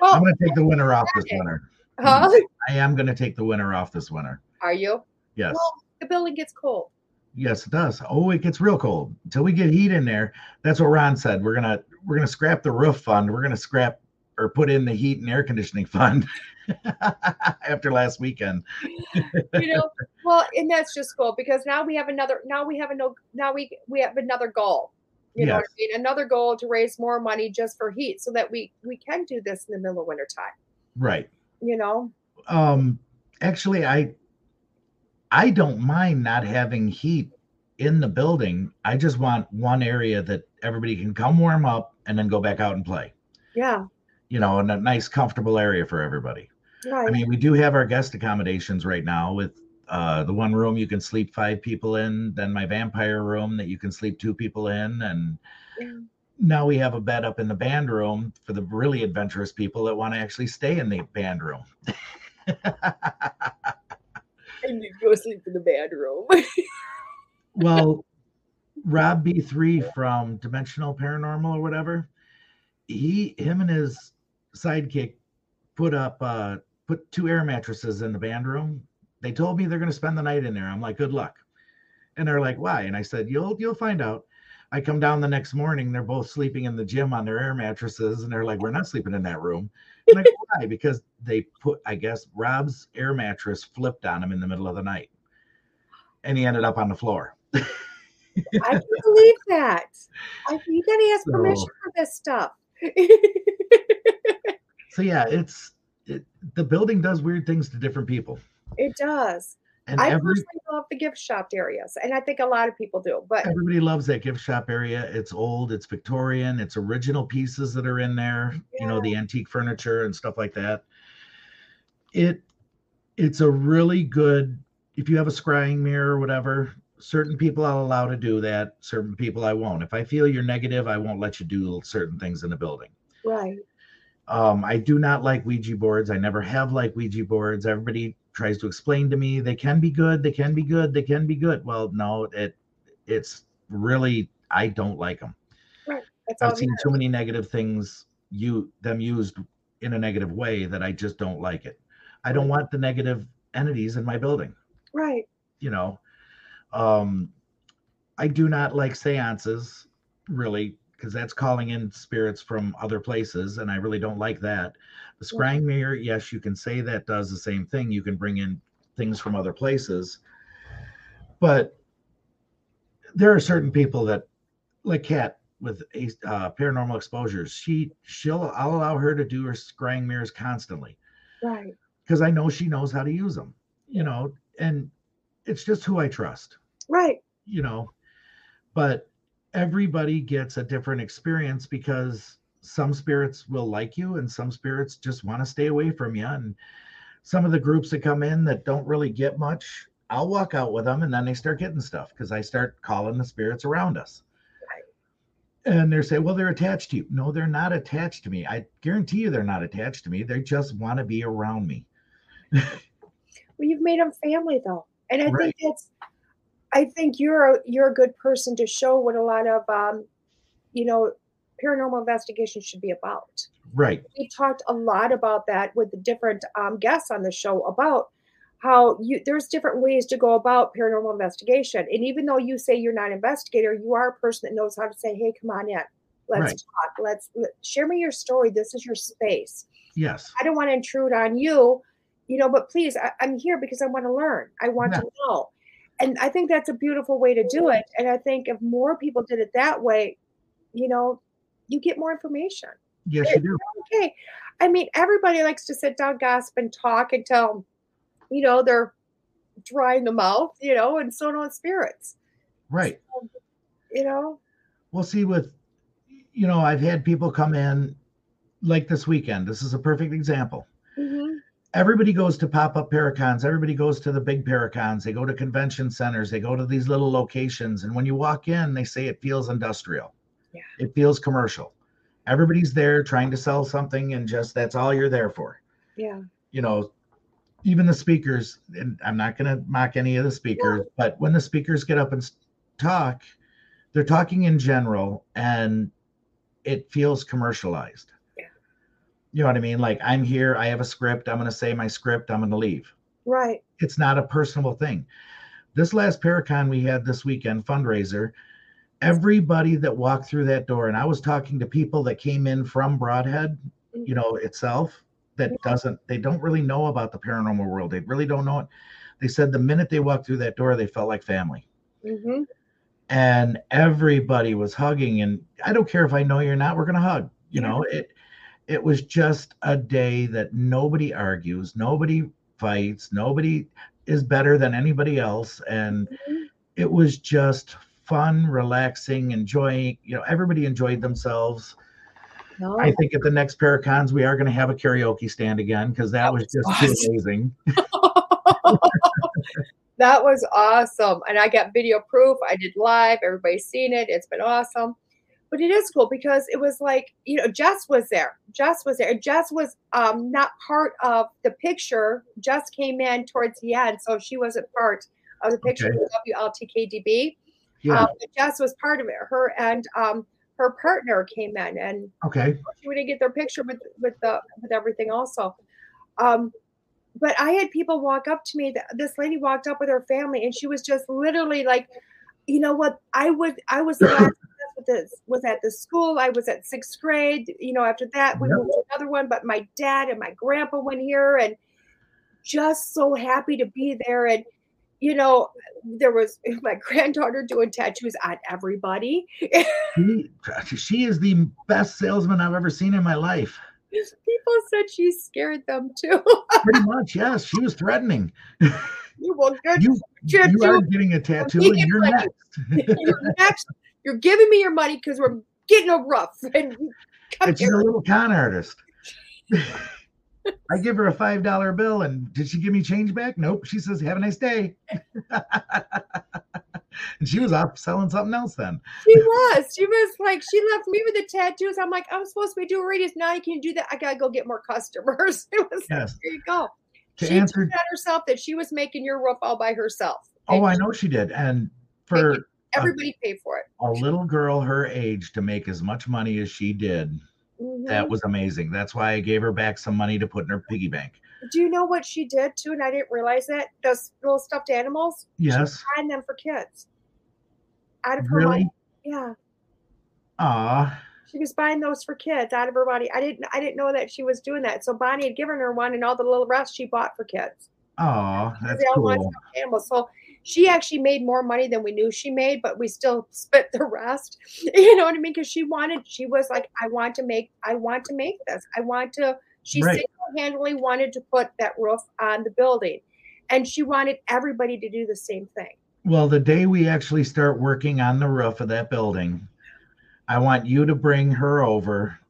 well, I'm going to take the winter off this winter. huh? I am going to take the winter off this winter. Are you? Yes. Well, the building gets cold. Yes, it does. Oh, it gets real cold until we get heat in there. That's what Ron said. We're gonna we're gonna scrap the roof fund. We're gonna scrap or put in the heat and air conditioning fund after last weekend. you know well and that's just cool because now we have another now we have a no now we we have another goal you know what i mean another goal to raise more money just for heat so that we we can do this in the middle of winter time Right. you know Um. Actually, I I don't mind not having heat in the building. I just want one area that everybody can come warm up and then go back out and play. yeah You know, in a nice, comfortable area for everybody. right I mean, we do have our guest accommodations right now with uh, the one room you can sleep five people in, then my vampire room that you can sleep two people in, and Yeah. now we have a bed up in the band room for the really adventurous people that want to actually stay in the band room. and you go sleep in the bedroom well, Rob B3 from Dimensional Paranormal or whatever, he, him and his sidekick put up, uh, put two air mattresses in the band room. They told me they're to spend the night in there. I'm like, good luck. And they're like, why? And I said, you'll, you'll find out. I come down the next morning. They're both sleeping in the gym on their air mattresses, and they're like, "We're not sleeping in that room." Like, why? Because they put, I guess, Rob's air mattress flipped on him in the middle of the night, and he ended up on the floor. i can believe that I, you gotta ask permission So- for this stuff So yeah, it's it, the building does weird things to different people. it does And I every, personally love the gift shop areas, and I think a lot of people do. But everybody loves that gift shop area. It's old, it's Victorian, it's original pieces that are in there, you know, the antique furniture and stuff like that. It it's a really good if you have a scrying mirror or whatever, certain people I'll allow to do that, certain people I won't. If I feel you're negative, I won't let you do certain things in the building. right, Um, I do not like Ouija boards. I never have liked Ouija boards. Everybody tries to explain to me they can be good, they can be good, they can be good. Well, no, it it's really I don't like them. all. I've seen too many negative things you them used in a negative way that I just don't like it. I don't want the negative entities in my building. Right, You know, um, I do not like seances really because that's calling in spirits from other places, and I really don't like that. The Yeah. scrying mirror, yes, you can say that does the same thing. You can bring in things from other places, but there are certain people that, like Kat with a- uh, paranormal exposures, she she'll I'll allow her to do her scrying mirrors constantly right, because I know she knows how to use them. You know, and it's just who I trust right, you know but everybody gets a different experience because some spirits will like you and some spirits just want to stay away from you and some of the groups that come in that don't really get much i'll walk out with them and then they start getting stuff because i start calling the spirits around us. And they say well they're attached to you. No they're not attached to me. I guarantee you they're not attached to me. They just want to be around me. Well, you've made them family though, and I Right. think it's. I think you're a you're a good person to show what a lot of um, you know, paranormal investigation should be about. right We talked a lot about that with the different um, guests on the show about how you there's different ways to go about paranormal investigation, and even though you say you're not an investigator, you are a person that knows how to say, "Hey, come on in, let's Right. talk, let's let, share me your story. This is your space." yes I don't want to intrude on you, you know, but please, I, I'm here because I want to learn. I want Yeah. to know. And I think that's a beautiful way to do it. And I think if more people did it that way, you know, you get more information. yes you do Okay. I mean, everybody likes to sit down, gossip, and talk until, you know, they're dry in the mouth, you know, and so don't spirits, right you know? We'll see, with you know, I've had people come in like this weekend. This is a perfect example. Mhm. Everybody goes to pop up paracons. Everybody goes to the big paracons. They go to convention centers. They go to these little locations. And when you walk in, they say it feels industrial. Yeah. It feels commercial. Everybody's there trying to sell something, and just that's all you're there for. Yeah. You know, even the speakers, and I'm not going to mock any of the speakers, but when the speakers get up and talk, they're talking in general and it feels commercialized. Yeah. You know what I mean? Like, I'm here, I have a script, I'm going to say my script, I'm going to leave. Right. It's not a personal thing. This last Paracon we had this weekend, fundraiser, everybody that walked through that door, and I was talking to people that came in from Brodhead, you know, itself, that Yeah. doesn't, they don't really know about the paranormal world. They really don't know it. They said the minute they walked through that door, they felt like family hmm and everybody was hugging and i don't care if i know you're not we're going to hug you know it it was just a day that nobody argues nobody fights nobody is better than anybody else and Mhm. it was just fun relaxing enjoying you know everybody enjoyed themselves No. i think at the next paracons we are going to have a karaoke stand again because that, That was was just awesome. too amazing that was awesome. And I got video proof. I did live. Everybody's seen it. It's been awesome. But it is cool because it was like, you know, Jess was there. Jess was there. Jess was um, not part of the picture. Jess came in towards the end. So she wasn't part of the picture Okay. WLTKDB. yeah Um, but Jess was part of it. Her and um, her partner came in and okay she didn't get their picture with with the with everything also. Um, but I had people walk up to me. This lady walked up with her family, and she was just literally like, you know what? I would I was the last this was at the school. I was at sixth grade. You know, after that we Yep. moved to another one. But my dad and my grandpa went here, and just so happy to be there. And you know, there was my granddaughter doing tattoos on everybody. she, she is the best salesman i've ever seen in my life People said she scared them too. pretty much yes she was threatening You will get You, you are getting a tattoo and you're money. next. you're next. You're giving me your money because we're getting a rough. And she's here. a little con artist. I give her a five dollar bill, and did she give me change back? Nope. She says, "Have a nice day." and she was off selling something else then. She was. She was like, she left me with the tattoos. I'm like, I'm supposed to be doing radius. Now you can do that. I gotta go get more customers. It was like, Yes. here you go. To she answer, herself that she was making your roof all by herself. oh, I know she did. And for Everybody paid for it. a little girl her age to make as much money as she did, that Mhm. was amazing. That's why I gave her back some money to put in her piggy bank. Do you know what she did too? And I didn't realize that those little stuffed animals. Yes. Buying them for kids. Out of her Really? money. Yeah. Ah, She was buying those for kids out of her money. I didn't I didn't know that she was doing that. So Bonnie had given her one and all the little rest she bought for kids. oh, that's they all want cool. animals. So she actually made more money than we knew she made, but we still spent the rest. You know what I mean? Because she wanted, she was like, I want to make, I want to make this. I want to. She Right. single-handedly wanted to put that roof on the building, and she wanted everybody to do the same thing. Well, the day we actually start working on the roof of that building, I want you to bring her over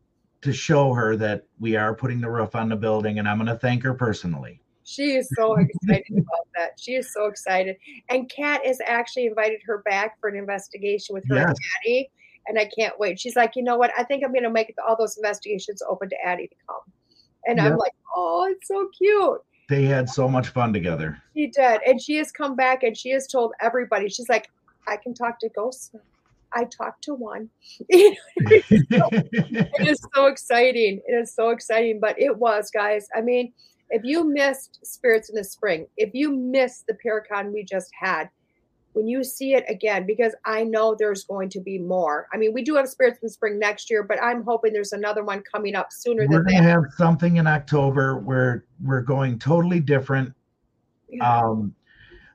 to show her that we are putting the roof on the building, and I'm going to thank her personally. She is so excited about that. She is so excited. And Kat has actually invited her back for an investigation with her Yes. and Addie. And I can't wait. She's like, you know what? I think I'm going to make all those investigations open to Addie to come. And I'm like, oh, it's so cute. They had so much fun together. She did. And she has come back and she has told everybody, she's like, I can talk to ghosts. I talked to one. it is so exciting. It is so exciting. But it was, guys. I mean, if you missed Spirits in the Spring, if you missed the Paracon we just had, when you see it again, because I know there's going to be more. I mean, we do have Spirits in the Spring next year, but I'm hoping there's another one coming up sooner we're than going to have something in October where we're going totally different. Yeah. Um,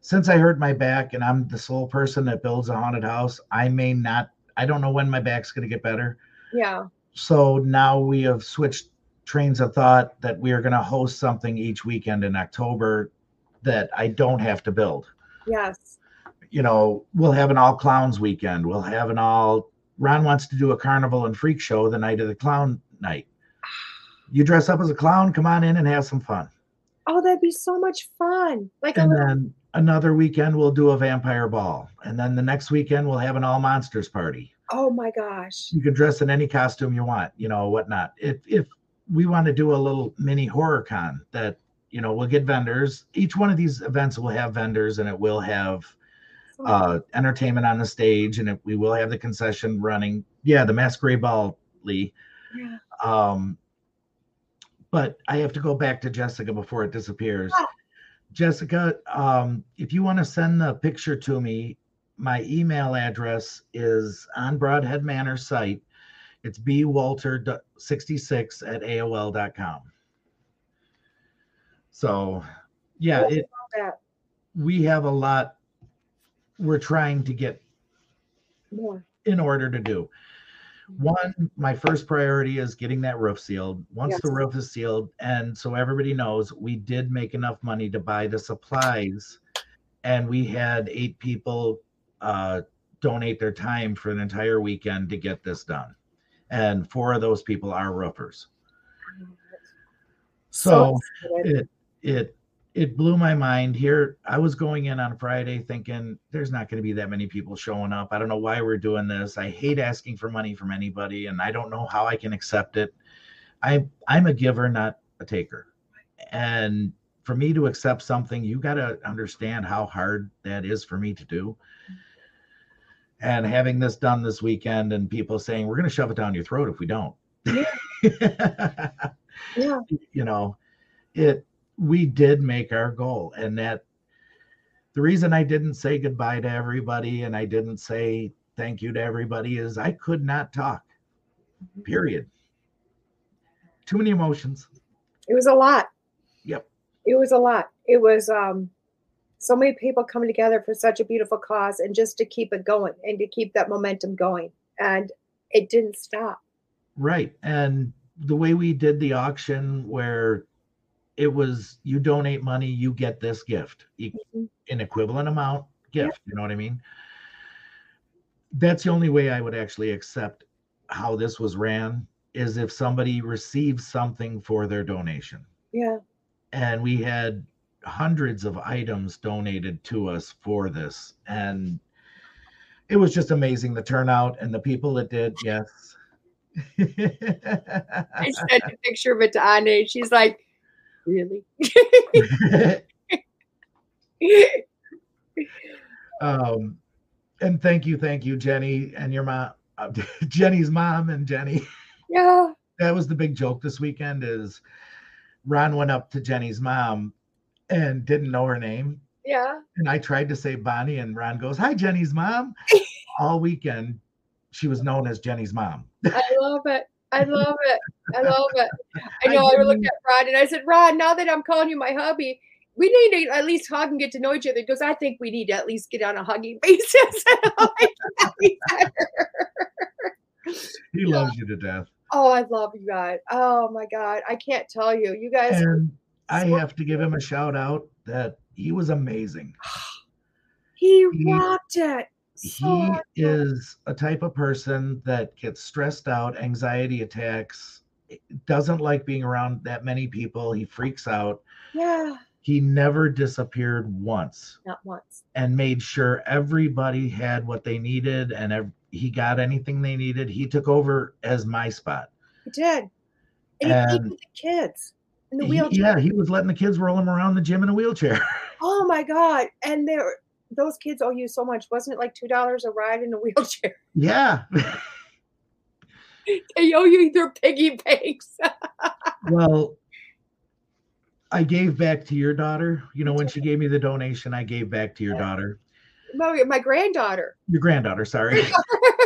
since I hurt my back and I'm the sole person that builds a haunted house, I may not, I don't know when my back's going to get better. yeah. So now we have switched trains of thought that we are going to host something each weekend in October that I don't have to build. Yes. You know, we'll have an all clowns weekend. We'll have an all, Ron wants to do a carnival and freak show the night of the clown night. You dress up as a clown, come on in and have some fun. Oh, that'd be so much fun. Like And little, then another weekend we'll do a vampire ball. And then the next weekend we'll have an all monsters party. oh my gosh. You can dress in any costume you want, you know, whatnot. If if we want to do a little mini horror con that, you know, we'll get vendors. Each one of these events will have vendors and it will have uh entertainment on the stage and it, we will have the concession running. Yeah, the masquerade ball, Lee. yeah. Um, but I have to go back to Jessica before it disappears. Ah. Jessica, um, if you want to send the picture to me, my email address is on Brodhead Manor site. It's bwolter66 at AOL.com. So, yeah, it, we have a lot we're trying to get more. in order to do. One, my first priority is getting that roof sealed. Once the roof is sealed, and so everybody knows, we did make enough money to buy the supplies, and we had eight people uh, donate their time for an entire weekend to get this done, and four of those people are roofers. So excited. it it it blew my mind here. I was going in on friday thinking there's not going to be that many people showing up. I don't know why we're doing this. I hate asking for money from anybody and i don't know how i can accept it. I i'm a giver not a taker. And for me to accept something you got to understand how hard that is for me to do and having this done this weekend and people saying we're going to shove it down your throat if we don't yeah. yeah. you know it we did make our goal and that the reason i didn't say goodbye to everybody and i didn't say thank you to everybody is i could not talk period too many emotions It was a lot. yep It was a lot. It was um so many people coming together for such a beautiful cause and just to keep it going and to keep that momentum going. And it didn't stop. right and the way we did the auction where it was you donate money, you get this gift, Mhm. an equivalent amount gift. You know what I mean? That's the only way I would actually accept how this was ran is if somebody receives something for their donation. Yeah. And we had hundreds of items donated to us for this. And it was just amazing the turnout and the people that did, yes. I sent a picture of it to Anne. She's like, really? um, and thank you, thank you, Jenny, and your mom, uh, Jenny's mom, and Jenny. yeah. That was the big joke this weekend. Is Ron went up to Jenny's mom and didn't know her name, Yeah. and I tried to say Bonnie, and Ron goes, "Hi, Jenny's mom." All weekend, she was known as Jenny's mom. I love it. I love it. I love it. I I know. I, didn't- looked at Rod and I said, Rod, now that I'm calling you my hubby, we need to at least hug and get to know each other because I think we need to at least get on a hugging basis. Like, that'd be better. He loves you to death, oh, I love you guys. Oh my God. I can't tell you. You guys, and I have to give him a shout out that he was amazing. he he- rocked it. So he is a type of person that gets stressed out, anxiety attacks, doesn't like being around that many people. He freaks out. Yeah. He never disappeared once Not once. and made sure everybody had what they needed and ev- he got anything they needed. He took over as my spot. He did. And, he And- played the kids in the wheelchair. yeah, he was letting the kids roll him around the gym in a wheelchair. Oh my God. And there those kids owe you so much. Wasn't it like two dollars a ride in a wheelchair? yeah. They owe you their piggy banks. well, I gave back to your daughter. You know, when she gave me the donation, I gave back to your daughter. my, my granddaughter. Your granddaughter, sorry.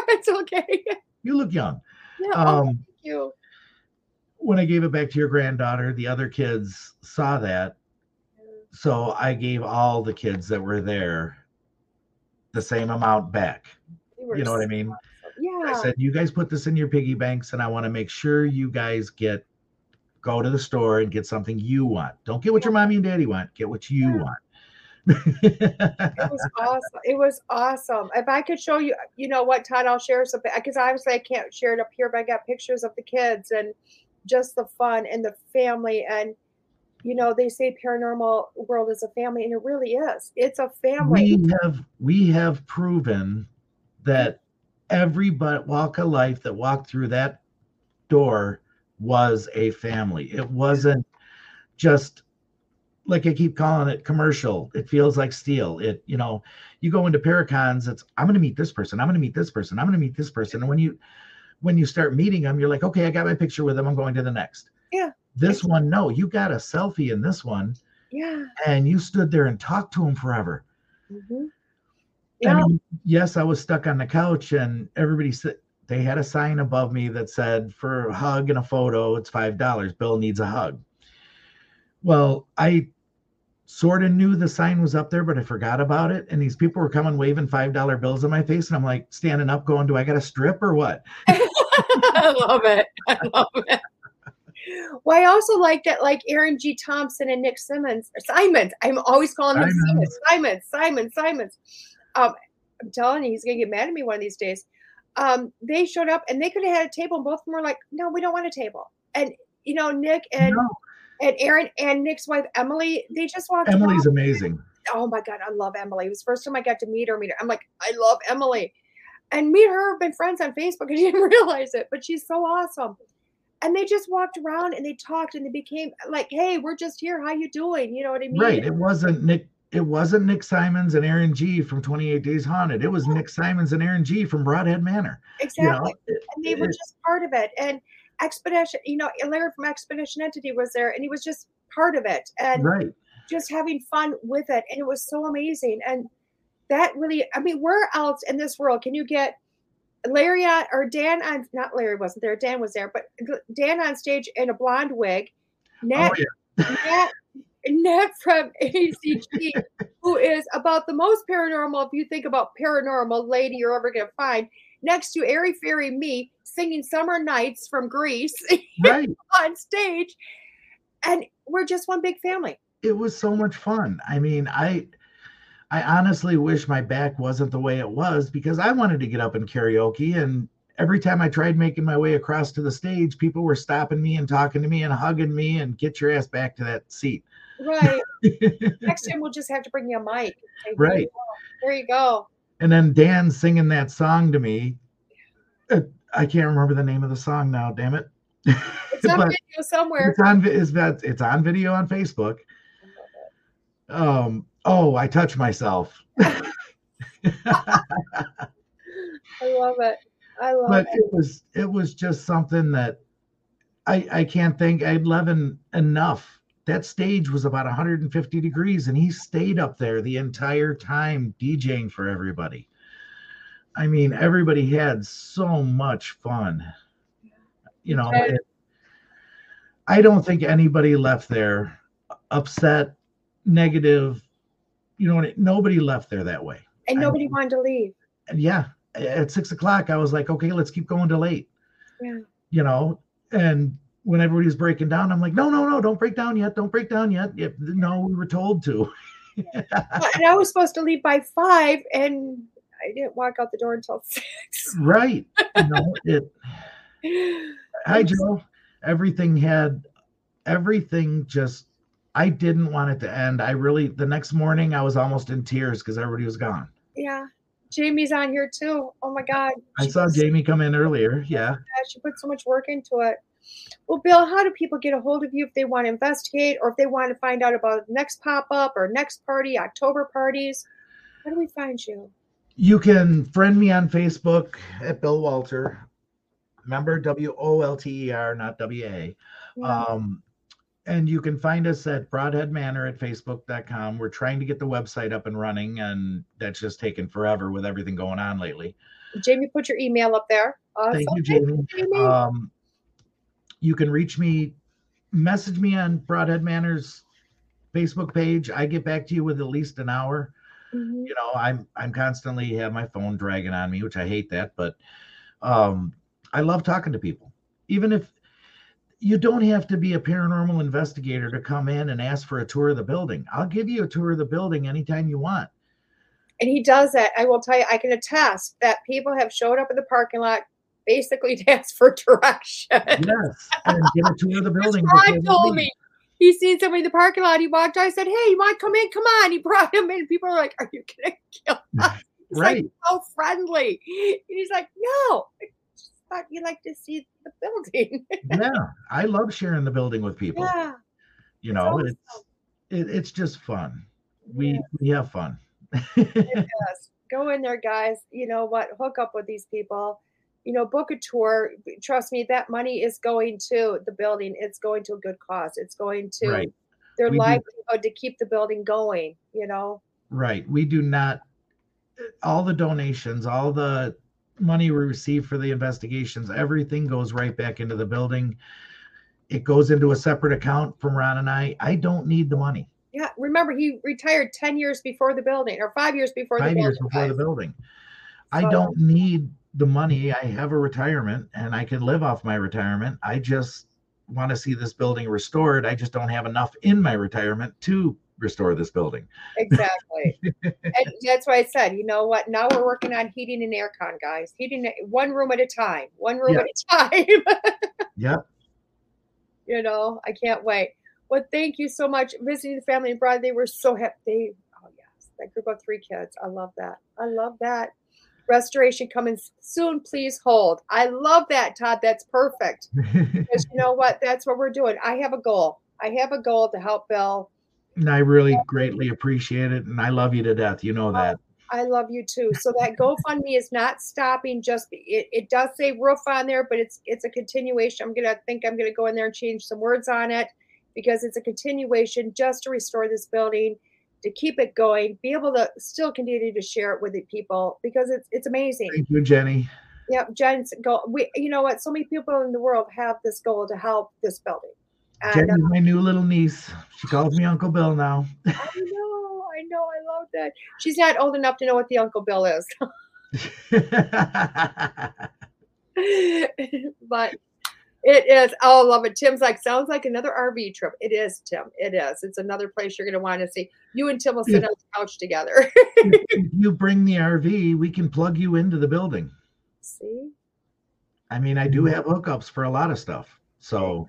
it's okay. you look young. Yeah. oh, Um, thank you. When I gave it back to your granddaughter, the other kids saw that. So I gave all the kids that were there the same amount back. You know what I mean? Yeah. I said, you guys put this in your piggy banks, and I want to make sure you guys get go to the store and get something you want. Don't get what your mommy and daddy want. Get what you Yeah. want. it was awesome. It was awesome. If I could show you, you know what, Todd, I'll share some because obviously I can't share it up here, but I got pictures of the kids and just the fun and the family. And you know, they say paranormal world is a family, and it really is. It's a family. we have we have proven that every walk of life that walked through that door was a family. It wasn't just like I keep calling it commercial. It feels like steel. It, you know, you go into Paracons, it's I'm gonna meet this person, I'm gonna meet this person, I'm gonna meet this person. And when you when you start meeting them, you're like, okay, I got my picture with them, I'm going to the next. Yeah. This one, no, you got a selfie in this one, yeah. and you stood there and talked to him forever. hmm I Yeah. mean, yes, I was stuck on the couch, and everybody said they had a sign above me that said, "For a hug and a photo, it's five dollars." Bill needs a hug. Well, I sort of knew the sign was up there, but I forgot about it. And these people were coming waving five dollar bills in my face, and I'm like standing up, going, "Do I got a strip or what?" I love it. I love it. Well, I also like that, like Aaron G. Thompson and Nick Simmons, or Simons. I'm always calling him Simmons. Simons, Simons, Simons. Um, I'm telling you, he's gonna get mad at me one of these days. Um, they showed up and they could have had a table, and both of them were like, "No, we don't want a table." And you know, Nick and No, and Aaron and Nick's wife Emily, they just walked. Emily's around. amazing. oh my god, I love Emily. It was the first time I got to meet her. Meet her. I'm like, I love Emily, and me and her have been friends on Facebook, and she didn't realize it, but she's so awesome. And they just walked around and they talked, and they became like, "Hey, we're just here. How you doing? You know what I mean?" Right. It wasn't Nick. It wasn't Nick Simons and Aaron G from 28 Days Haunted. It was Nick Simons and Aaron G from Brodhead Manor. exactly. You know, and they were it- just part of it. And Expedition, you know, Larry from Expedition Entity was there, and he was just part of it, and right. just having fun with it, and it was so amazing. And that really, I mean, where else in this world can you get Larry on or Dan on? Not Larry wasn't there. Dan was there, but Dan on stage in a blonde wig. Oh, Nat, Oh, yeah. Nat, Nat from ACG, who is about the most paranormal, if you think about paranormal lady you're ever going to find, next to Airy Fairy me singing Summer Nights from Grease Right. on stage. And we're just one big family. It was so much fun. I mean, I I honestly wish my back wasn't the way it was because I wanted to get up and karaoke and every time I tried making my way across to the stage, people were stopping me and talking to me and hugging me and get your ass back to that seat. Right. Next time we'll just have to bring you a mic. Right. There you go. and then Dan singing that song to me. Uh, I can't remember the name of the song now. Damn it! It's on video somewhere. it's on it's, it's on video on Facebook. Um. Oh, I touch myself. I love it. I love but it. But it was it was just something that I I can't think I'd love en- enough. That stage was about 150 degrees, and he stayed up there the entire time DJing for everybody. I mean, everybody had so much fun. You know, it- I don't think anybody left there upset, negative. You know, nobody left there that way. And nobody mean- wanted to leave. And yeah, at six o'clock, I was like, okay, let's keep going to late. Yeah. you know, and when everybody was breaking down, I'm like, no, no, no, don't break down yet. Don't break down yet. If, no, we were told to. And I was supposed to leave by five, and I didn't walk out the door until six. right. You know, it, hi, Joe. Everything had, everything just, I didn't want it to end. I really, the next morning, I was almost in tears because everybody was gone. yeah. Jamie's on here too. Oh my God. I She saw puts- Jamie come in earlier. Yeah. yeah, She put so much work into it. Well, Bill, how do people get a hold of you if they want to investigate or if they want to find out about the next pop up or next party, October parties? How do we find you? You can friend me on Facebook at Bill Wolter. Remember W O L T E R, not W A. Yeah. Um, and you can find us at Brodhead Manor at facebook.com. We're trying to get the website up and running, and that's just taken forever with everything going on lately. Jamie, put your email up there. Awesome. Thank you, Jamie. Jamie. Um, you can reach me, message me on Brodhead Manor's Facebook page. I get back to you with at least an hour. Mhm. You know, I'm I'm constantly have my phone dragging on me, which I hate that, but um, I love talking to people. Even if you don't have to be a paranormal investigator to come in and ask for a tour of the building. I'll give you a tour of the building anytime you want. And he does that. I will tell you, I can attest that people have showed up in the parking lot basically to ask for direction. Yes, and get a tour of the building. Ron told me he seen somebody in the parking lot. He walked. I said, "Hey, you want to come in? Come on." He brought him in. People are like, "Are you gonna kill us?" He's Right. like so friendly. And he's like, "No, thought you like to see the building." yeah, I love sharing the building with people. yeah, you know, awesome. it's it, it's just fun. We Yeah. we have fun. yes. Go in there, guys. You know what? Hook up with these people. You know, book a tour. Trust me, that money is going to the building. It's going to a good cause. It's going to Right. their We do- to keep the building going. You know. Right. We do not all the donations, all the money we receive for the investigations, everything goes right back into the building. It goes into a separate account from Ron and I. I don't need the money. Yeah, remember he retired 10 years before the building or 5 years before the Five building. years before the building. I don't need the money. I have a retirement and I can live off my retirement. I just want to see this building restored. I just don't have enough in my retirement to restore this building. Exactly. and that's why I said, you know what? Now we're working on heating and aircon, guys. Heating one room at a time. One room at a time. Yep. you know, I can't wait. Well, thank you so much. Visiting the family abroad, they were so happy. They, oh yes, that group of three kids. I love that. I love that. Restoration coming soon. Please hold. I love that, Todd. That's perfect. Because you know what? That's what we're doing. I have a goal. I have a goal to help Bill. And I really greatly appreciate it. And I love you to death. You know oh, that. I love you too. So that GoFundMe is not stopping. Just it, it does say roof on there, but it's it's a continuation. I'm gonna think I'm gonna go in there and change some words on it because it's a continuation just to restore this building, to keep it going, be able to still continue to share it with the people because it's it's amazing. Thank you, Jenny. Yeah, Jen's goal. We, you know what? So many people in the world have this goal to help this building. And Jenny's my new little niece. She calls me Uncle Bill now. I know, I know, I love that. She's not old enough to know what the Uncle Bill is. but It is. Oh, I love it. Tim's like, sounds like another RV trip. It is, Tim. It is. It's another place you're going to want to see. You and Tim will sit Yeah. on the couch together. if you bring the RV, we can plug you into the building. see? I mean, I do mm-hmm. have hookups for a lot of stuff. So,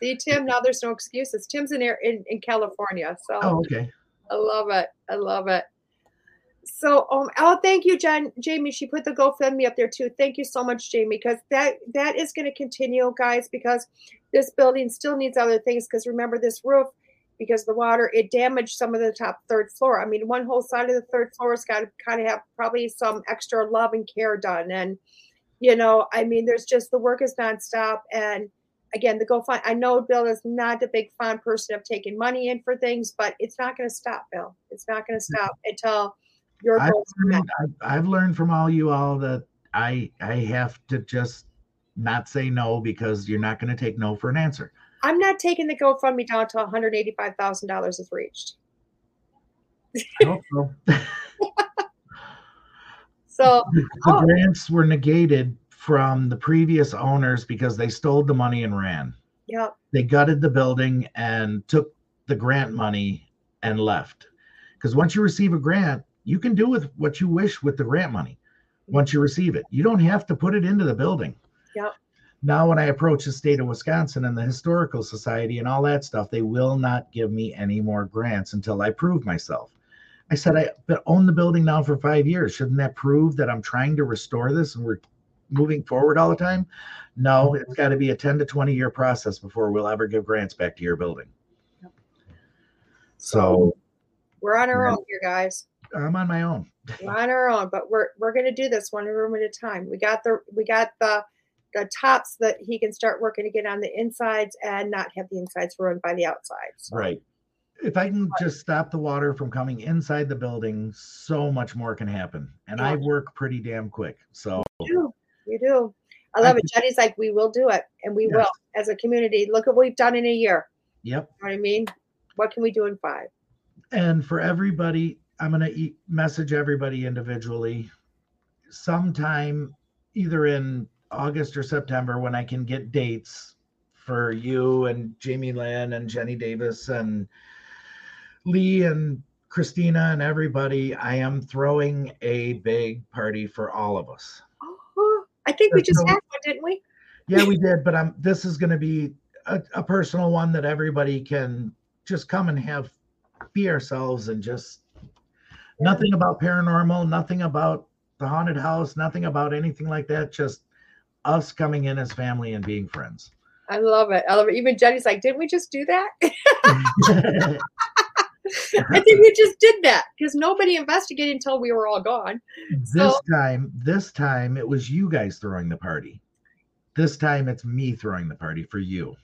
See, Tim, now there's no excuses. Tim's in, Air- in, in California. So oh, okay. I love it. I love it. So, um, oh, thank you, Jen, Jamie. She put the GoFundMe up there too. Thank you so much, Jamie, because that that is going to continue, guys. Because this building still needs other things. Because remember, this roof, because the water, it damaged some of the top third floor. I mean, one whole side of the third floor has got to kind of have probably some extra love and care done. And you know, I mean, there's just the work is nonstop. And again, the GoFund. I know Bill is not a big fond person of taking money in for things, but it's not going to stop, Bill. It's not going to mm-hmm. stop until your I've goals are met. learned, I've, I've learned from all you all that I I have to just not say no because you're not going to take no for an answer. I'm not taking the GoFundMe down until $185,000 is reached. I hope so. So, the Oh. grants were negated from the previous owners because they stole the money and ran. yeah, They gutted the building and took the grant money and left. Because once you receive a grant, you can do with what you wish with the grant money. Once you receive it, you don't have to put it into the building. Yep. Now, when I approach the state of Wisconsin and the historical society and all that stuff, they will not give me any more grants until I prove myself. I said, I own the building now for five years. Shouldn't that prove that I'm trying to restore this and we're moving forward all the time? No, it's got to be a 10 to 20 year process before we'll ever give grants back to your building. Yep. So we're on our Yeah. own here, guys. I'm on my own. We're on our own, but we're we're going to do this one room at a time. We got the we got the the tops that he can start working again on the insides and not have the insides ruined by the outsides. Right. If I can just stop the water from coming inside the building, so much more can happen. And I work pretty damn quick. So You. You do. I love it. Jenny's like, we will do it, and we will as a community. Look at what we've done in a year. yep. You know what I mean? What can we do in five? And for everybody, I'm gonna e- message everybody individually sometime either in August or September when I can get dates for you and Jamie Lynn and Jenny Davis and Lee and Christina and everybody. I am throwing a big party for all of us. I think we just no- had one, didn't we? Yeah, we did, but I'm this is gonna be a, a personal one that everybody can just come and have be ourselves and just nothing about paranormal, nothing about the haunted house, nothing about anything like that. Just us coming in as family and being friends. I love it. I love it. Even Jenny's like, didn't we just do that? I think we just did that because nobody investigated until we were all gone. this So- time, this time it was you guys throwing the party. This time it's me throwing the party for you.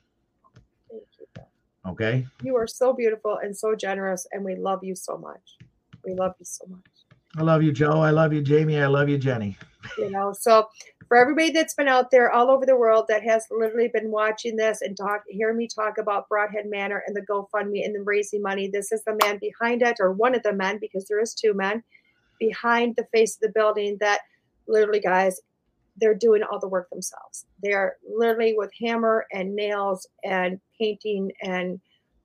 Thank you. Okay. You are so beautiful and so generous, and we love you so much. We love you so much. I love you, Joe. I love you, Jamie. I love you, Jenny. you know so for everybody that's been out there all over the world that has literally been watching this and talk hear me talk about brodhead manor and the gofundme and the raising money this is the man behind it or one of the men because there is two men behind the face of the building that literally guys they're doing all the work themselves. They're literally with hammer and nails and painting and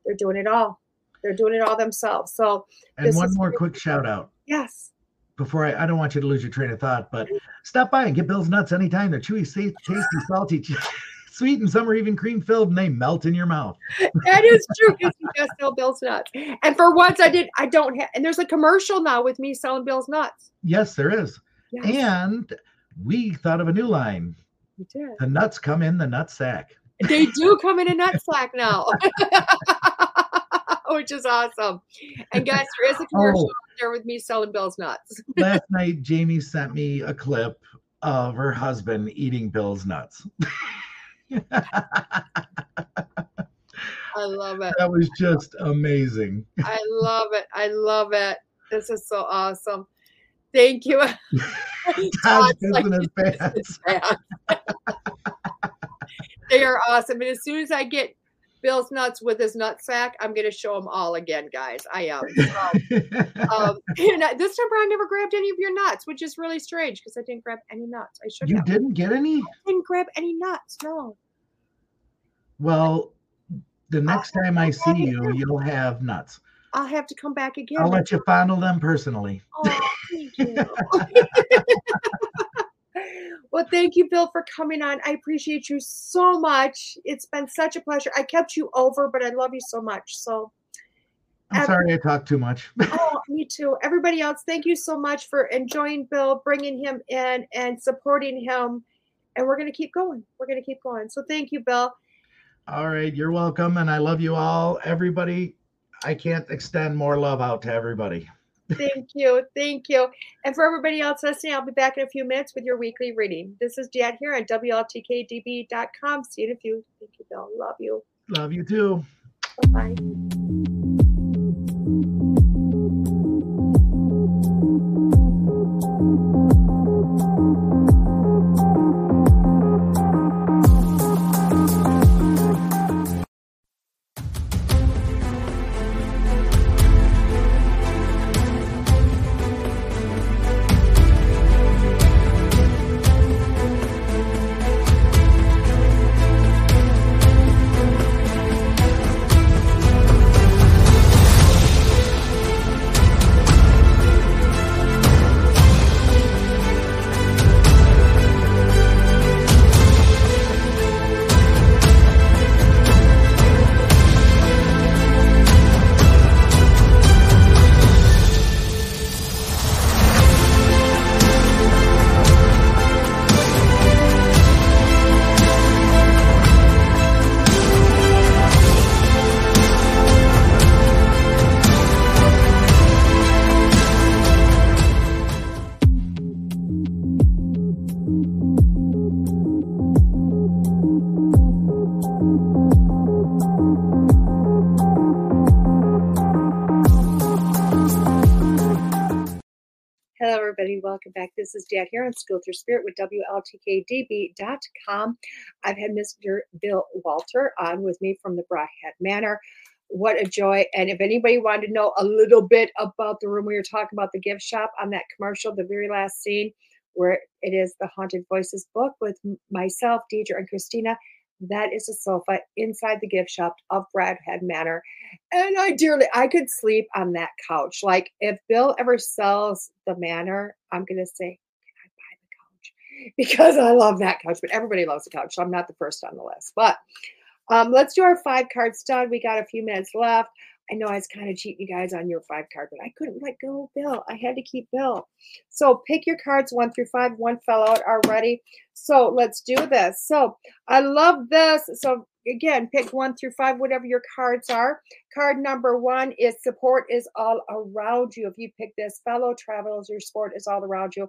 they're doing it all. They're doing it all themselves. So And one more quick shout out. yes before I, I don't want you to lose your train of thought, but mm-hmm. stop by and get Bill's nuts anytime. They're chewy, sa- tasty, salty, sweet, and some are even cream filled, and they melt in your mouth. that is true because you just sell Bill's nuts. And for once, I did. I don't have. And there's a commercial now with me selling Bill's nuts. Yes, there is. Yes, And we thought of a new line. you did. The nuts come in the nut sack. They do come in a nut sack now, which is awesome. And guys, there is a oh, commercial Oh. There with me selling Bill's nuts. Last night, Jamie sent me a clip of her husband eating Bill's nuts. I love it. that was just amazing. I love it. I love it. This is so awesome. Thank you. Like, pissing his "This pants. is bad." they are awesome. And as soon as I get Bill's nuts with his nut sack, I'm going to show them all again, guys. I am. So, um, and I- this time I never grabbed any of your nuts, which is really strange because I didn't grab any nuts. I should you have. didn't get any? didn't grab any nuts. No. Well, the next time I see you, you'll have nuts. I'll have to come back again. I'll let you fondle them personally. Oh, thank you. well, thank you, Bill, for coming on. I appreciate you so much. It's been such a pleasure. I kept you over, but I love you so much. So I'm sorry I talked too much. oh, me too. Everybody else, thank you so much for enjoying Bill, bringing him in, and supporting him. And we're going to keep going. We're going to keep going. So thank you, Bill. All right. You're welcome. And I love you all. Everybody, I can't extend more love out to everybody. Thank you. Thank you. And for everybody else listening, I'll be back in a few minutes with your weekly reading. This is Dad here on WLTKDB.com. See you in a few. Thank you, Bill. Love you. Love you too. Bye. Hello, Welcome back. This is Dad here on School Through Spirit with WLTKDB.com. I've had Mr. Bill Wolter on with me from the Brodhead Manor. What a joy. And if anybody wanted to know a little bit about the room we were talking about, the gift shop on that commercial, the very last scene where it is the Haunted Voices book with myself, Deidre, and Christina, that is a sofa inside the gift shop of Brodhead Manor. And I dearly, I could sleep on that couch. Like if Bill ever sells the manor, I'm going to say, can I buy the couch? Because I love that couch, but everybody loves the couch. So I'm not the first on the list. But um, let's do our five card stud. We got a few minutes left. I know I was kind of cheating you guys on your five card, but I couldn't let go of Bill. I had to keep Bill. So pick your cards one through five. One fell out already. So let's do this. So I love this. So again, pick one through five, whatever your cards are. Card number one is support is all around you. If you pick this, fellow travelers, your support is all around you.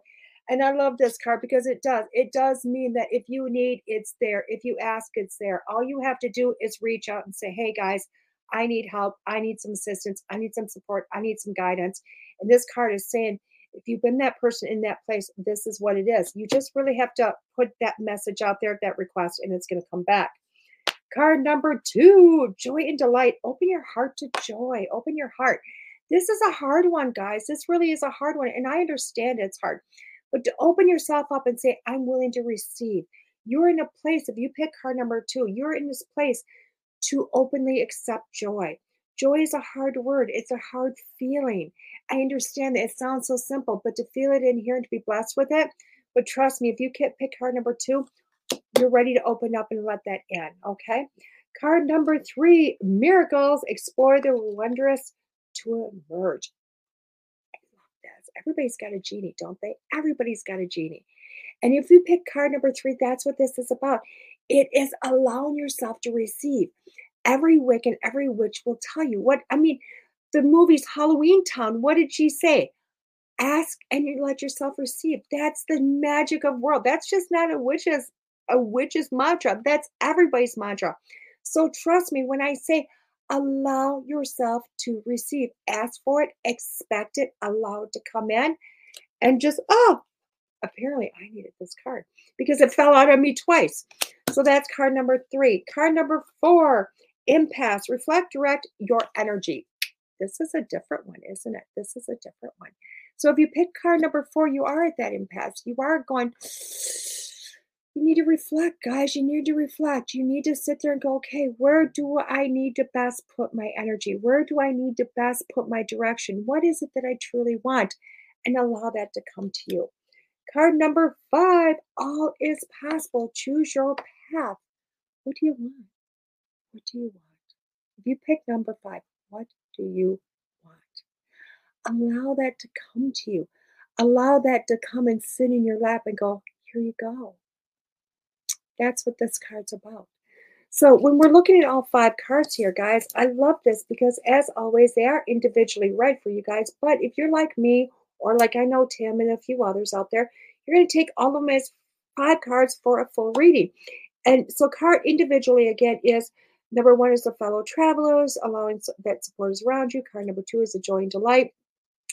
And I love this card because it does. It does mean that if you need, it's there. If you ask, it's there. All you have to do is reach out and say, hey guys, I need help. I need some assistance. I need some support. I need some guidance. And this card is saying, if you've been that person in that place, this is what it is. You just really have to put that message out there, that request, and it's going to come back. Card number two, joy and delight. Open your heart to joy. Open your heart. This is a hard one, guys. This really is a hard one. And I understand it's hard. But to open yourself up and say, I'm willing to receive. You're in a place, if you pick card number two, you're in this place to openly accept joy. Joy is a hard word, it's a hard feeling. I understand that it sounds so simple, but to feel it in here and to be blessed with it. But trust me, if you can't pick card number two, you're ready to open up and let that in. Okay. Card number three miracles, explore the wondrous to emerge. Everybody's got a genie, don't they? Everybody's got a genie. And if you pick card number three, that's what this is about. It is allowing yourself to receive. Every wick and every witch will tell you what, I mean, the movie's Halloween Town, what did she say? Ask and you let yourself receive. That's the magic of world. That's just not a witch's a witch's mantra. That's everybody's mantra. So trust me when I say allow yourself to receive. Ask for it, expect it, allow it to come in, and just, oh, apparently I needed this card because it fell out on me twice. So that's card number three. Card number four, impasse. Reflect, direct your energy. This is a different one, isn't it? This is a different one. So if you pick card number four, you are at that impasse. You are going, you need to reflect, guys. You need to reflect. You need to sit there and go, okay, where do I need to best put my energy? Where do I need to best put my direction? What is it that I truly want? And allow that to come to you. Card number five all is possible. Choose your What do you want? What do you want? If you pick number five, what do you want? Allow that to come to you. Allow that to come and sit in your lap and go, here you go. That's what this card's about. So when we're looking at all five cards here, guys, I love this because as always, they are individually right for you guys. But if you're like me, or like I know Tim and a few others out there, you're going to take all of them as five cards for a full reading. And so card individually again is number one is the fellow travelers, allowing that support is around you. Card number two is the joy and delight,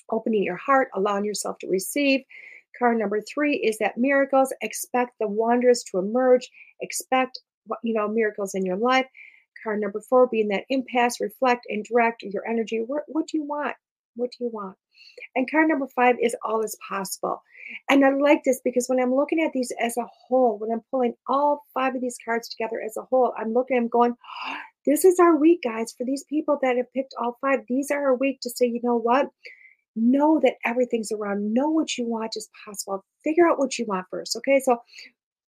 opening your heart, allowing yourself to receive. Card number three is that miracles, expect the wondrous to emerge, expect you know miracles in your life. Card number four being that impasse, reflect and direct your energy. What, what do you want? What do you want? And card number five is all is possible. And I like this because when I'm looking at these as a whole, when I'm pulling all five of these cards together as a whole, I'm looking, I'm going, this is our week, guys. For these people that have picked all five, these are our week to say, you know what? know that everything's around. Know what you want is possible. Figure out what you want first. Okay. So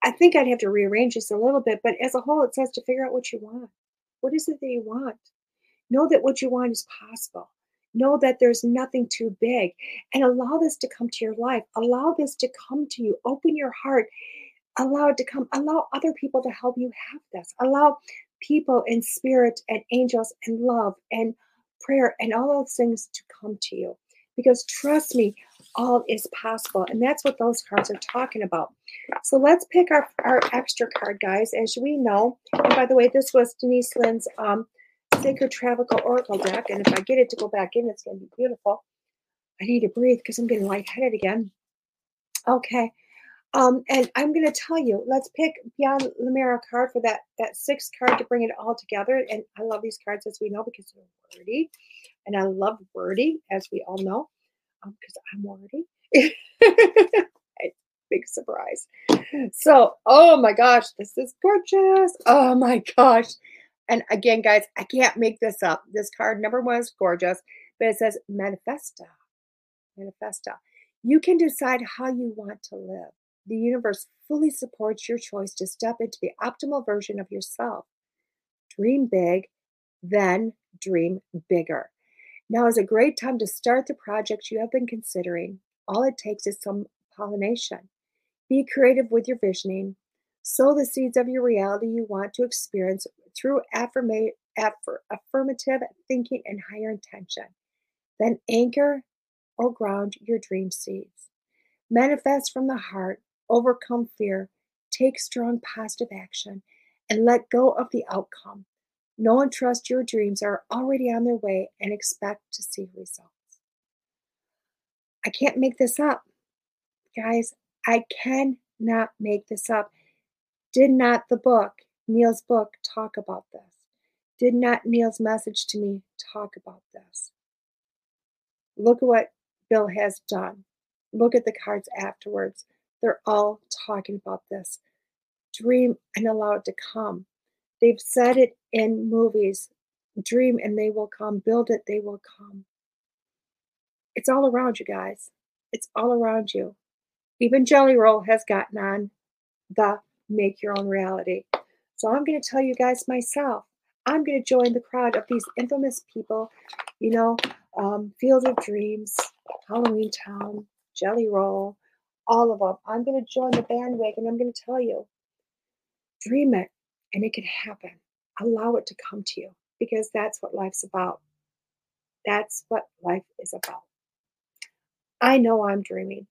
I think I'd have to rearrange this a little bit, but as a whole, it says to figure out what you want. What is it that you want? Know that what you want is possible. Know that there's nothing too big and allow this to come to your life. Allow this to come to you. Open your heart. Allow it to come. Allow other people to help you have this. Allow people in spirit and angels and love and prayer and all those things to come to you because trust me, all is possible. And that's what those cards are talking about. So let's pick our, our extra card, guys. As we know, and by the way, this was Denise Linn's um, Sacred Traveler Oracle deck. And if I get it to go back in, it's going to be beautiful. I need to breathe because I'm getting lightheaded again. Okay. Um, and I'm going to tell you, let's pick Beyond Lemuria card for that, that sixth card to bring it all together. And I love these cards, as we know, because they're wordy. And I love wordy, as we all know, because um, I'm wordy. Big surprise. So, oh my gosh, this is gorgeous. Oh my gosh. And again, guys, I can't make this up. This card number one is gorgeous, but it says manifesta. Manifesta. You can decide how you want to live. The universe fully supports your choice to step into the optimal version of yourself. Dream big, then dream bigger. Now is a great time to start the project you have been considering. All it takes is some pollination. Be creative with your visioning. Sow the seeds of your reality you want to experience through affirma- affir- affirmative thinking and higher intention. Then anchor or ground your dream seeds. Manifest from the heart, overcome fear, take strong positive action, and let go of the outcome. Know and trust your dreams are already on their way and expect to see results. I can't make this up. Guys, I cannot make this up. Did not the book, Neil's book, talk about this? Did not Neil's message to me talk about this? Look at what Bill has done. Look at the cards afterwards. They're all talking about this. Dream and allow it to come. They've said it in movies dream and they will come, build it, they will come. It's all around you guys. It's all around you. Even Jelly Roll has gotten on the make your own reality. So I'm going to tell you guys myself. I'm going to join the crowd of these infamous people, you know, um, Field of Dreams, Halloween Town, Jelly Roll, all of them. I'm going to join the bandwagon. I'm going to tell you, dream it, and it can happen. Allow it to come to you because that's what life's about. That's what life is about. I know I'm dreaming.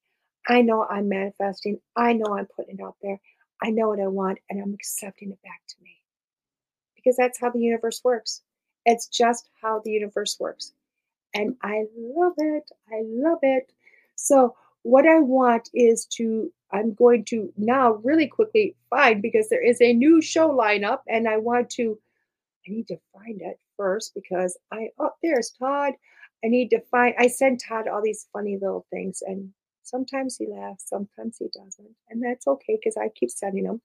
I know I'm manifesting. I know I'm putting it out there. I know what I want and I'm accepting it back to me. Because that's how the universe works. It's just how the universe works. And I love it. I love it. So, what I want is to I'm going to now really quickly find because there is a new show lineup and I want to, I need to find it first because I, oh, there's Todd. I need to find, I sent Todd all these funny little things and Sometimes he laughs, sometimes he doesn't. And that's okay because I keep sending them.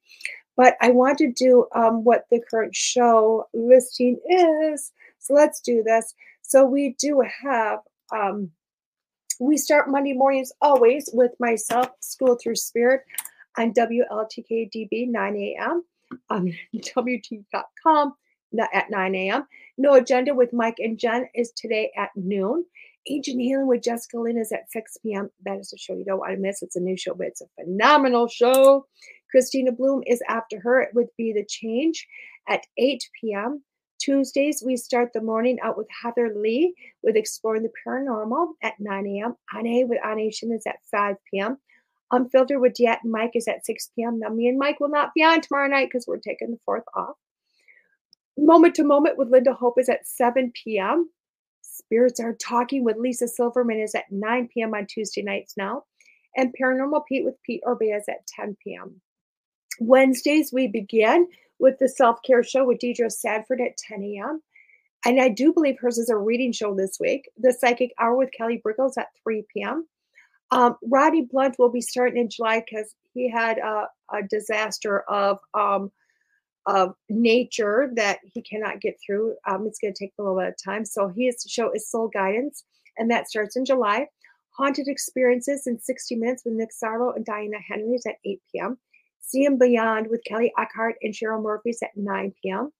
But I want to do um, what the current show listing is. So let's do this. So we do have, um, we start Monday mornings always with myself, School Through Spirit, on WLTKDB 9 a.m. on WT.com at 9 a.m. No Agenda with Mike and Jen is today at noon. Ancient Healing with Jessica Lynn is at 6 p.m. That is a show you don't want to miss. It's a new show, but it's a phenomenal show. Christina Bloom is after her. It would be The Change at 8 p.m. Tuesdays, we start the morning out with Heather Lee with Exploring the Paranormal at 9 a.m. Ane with Anation is at 5 p.m. Unfiltered with Diet and Mike is at 6 p.m. Now, me and Mike will not be on tomorrow night because we're taking the fourth off. Moment to Moment with Linda Hope is at 7 p.m. Spirits Are Talking with Lisa Silverman is at 9 p.m. on Tuesday nights now. And Paranormal Pete with Pete Orbea is at 10 p.m. Wednesdays, we begin with the self care show with Deidre Sadford at 10 a.m. And I do believe hers is a reading show this week. The Psychic Hour with Kelly Brickles at 3 p.m. Um, Roddy Blunt will be starting in July because he had a, a disaster of um, of nature that he cannot get through. Um, it's going to take a little bit of time. So he is to show his Soul Guidance, and that starts in July. Haunted Experiences in 60 Minutes with Nick Sarlo and Diana Henrys at 8 p.m. See and Beyond with Kelly Eckhart and Cheryl Murphy's at 9 p.m.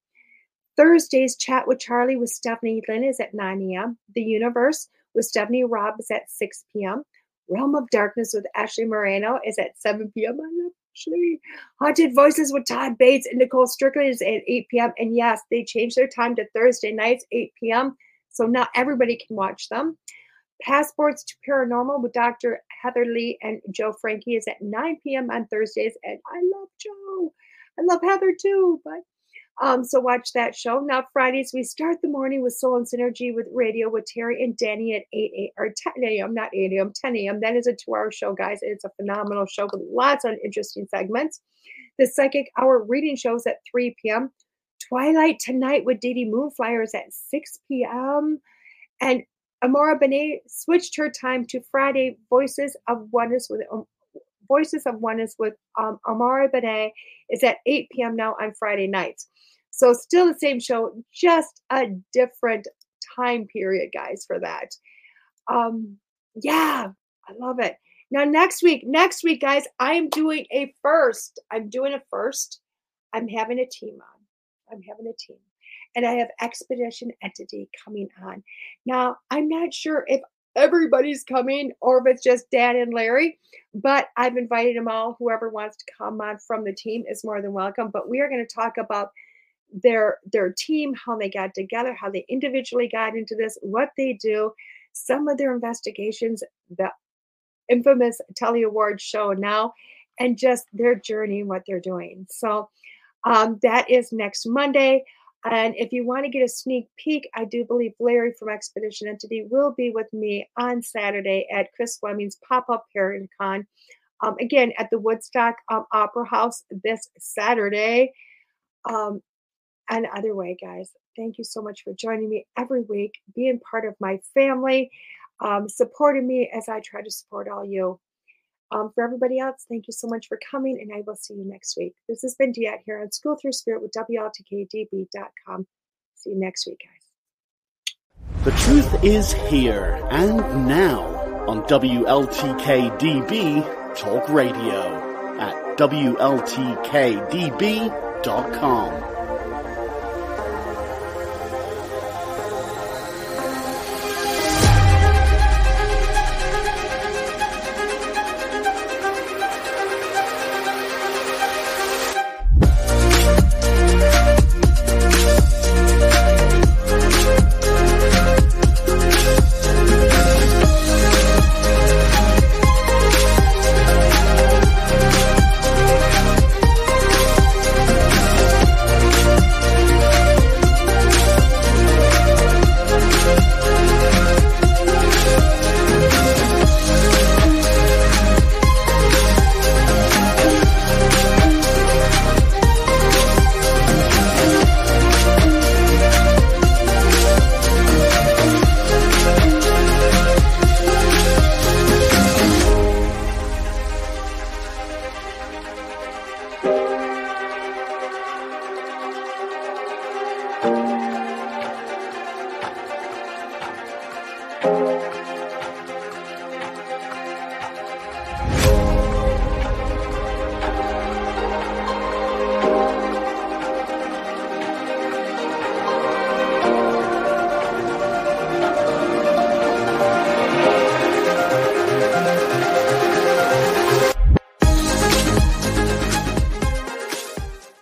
Thursdays Chat with Charlie with Stephanie Lynn is at 9 a.m. The Universe with Stephanie Robb is at 6 p.m. Realm of Darkness with Ashley Moreno is at 7 p.m. I love Ashley. Haunted Voices with Todd Bates and Nicole Strickland is at 8 p.m. And yes, they changed their time to Thursday nights, 8 p.m. So now everybody can watch them. Passports to Paranormal with Dr. Heather Lee and Joe Frankie is at 9 p.m. on Thursdays. And I love Joe. I love Heather too, but um, so watch that show. Now Fridays we start the morning with Soul and Synergy with Radio with Terry and Danny at 8 a.m. or 10 a.m. Not 8 a.m. 10 a.m. That is a two-hour show, guys. It's a phenomenal show with lots of interesting segments. The Psychic Hour reading shows at 3 p.m. Twilight Tonight with Didi Moonflyers at 6 p.m. And Amara Benet switched her time to Friday Voices of Oneness with um, Voices of Oneness with um, Amara Benet is at 8 p.m. now on Friday nights. So still the same show, just a different time period, guys, for that. Um, yeah, I love it. Now next week, next week, guys, I am doing a first. I'm doing a first. I'm having a team on. I'm having a team. And I have Expedition Entity coming on. Now, I'm not sure if everybody's coming or if it's just Dan and Larry. But I've invited them all. Whoever wants to come on from the team is more than welcome. But we are going to talk about their their team, how they got together, how they individually got into this, what they do, some of their investigations, the infamous Telly Awards show now, and just their journey and what they're doing. So um, that is next Monday. And if you want to get a sneak peek, I do believe Larry from Expedition Entity will be with me on Saturday at Chris Fleming's pop up Paracon. Um, again, at the Woodstock um, Opera House this Saturday. Um, and other way, guys. Thank you so much for joining me every week, being part of my family, um, supporting me as I try to support all you. Um, for everybody else, thank you so much for coming, and I will see you next week. This has been Diet here on School Through Spirit with WLTKDB.com. See you next week, guys. The truth is here and now on WLTKDB Talk Radio at WLTKDB.com.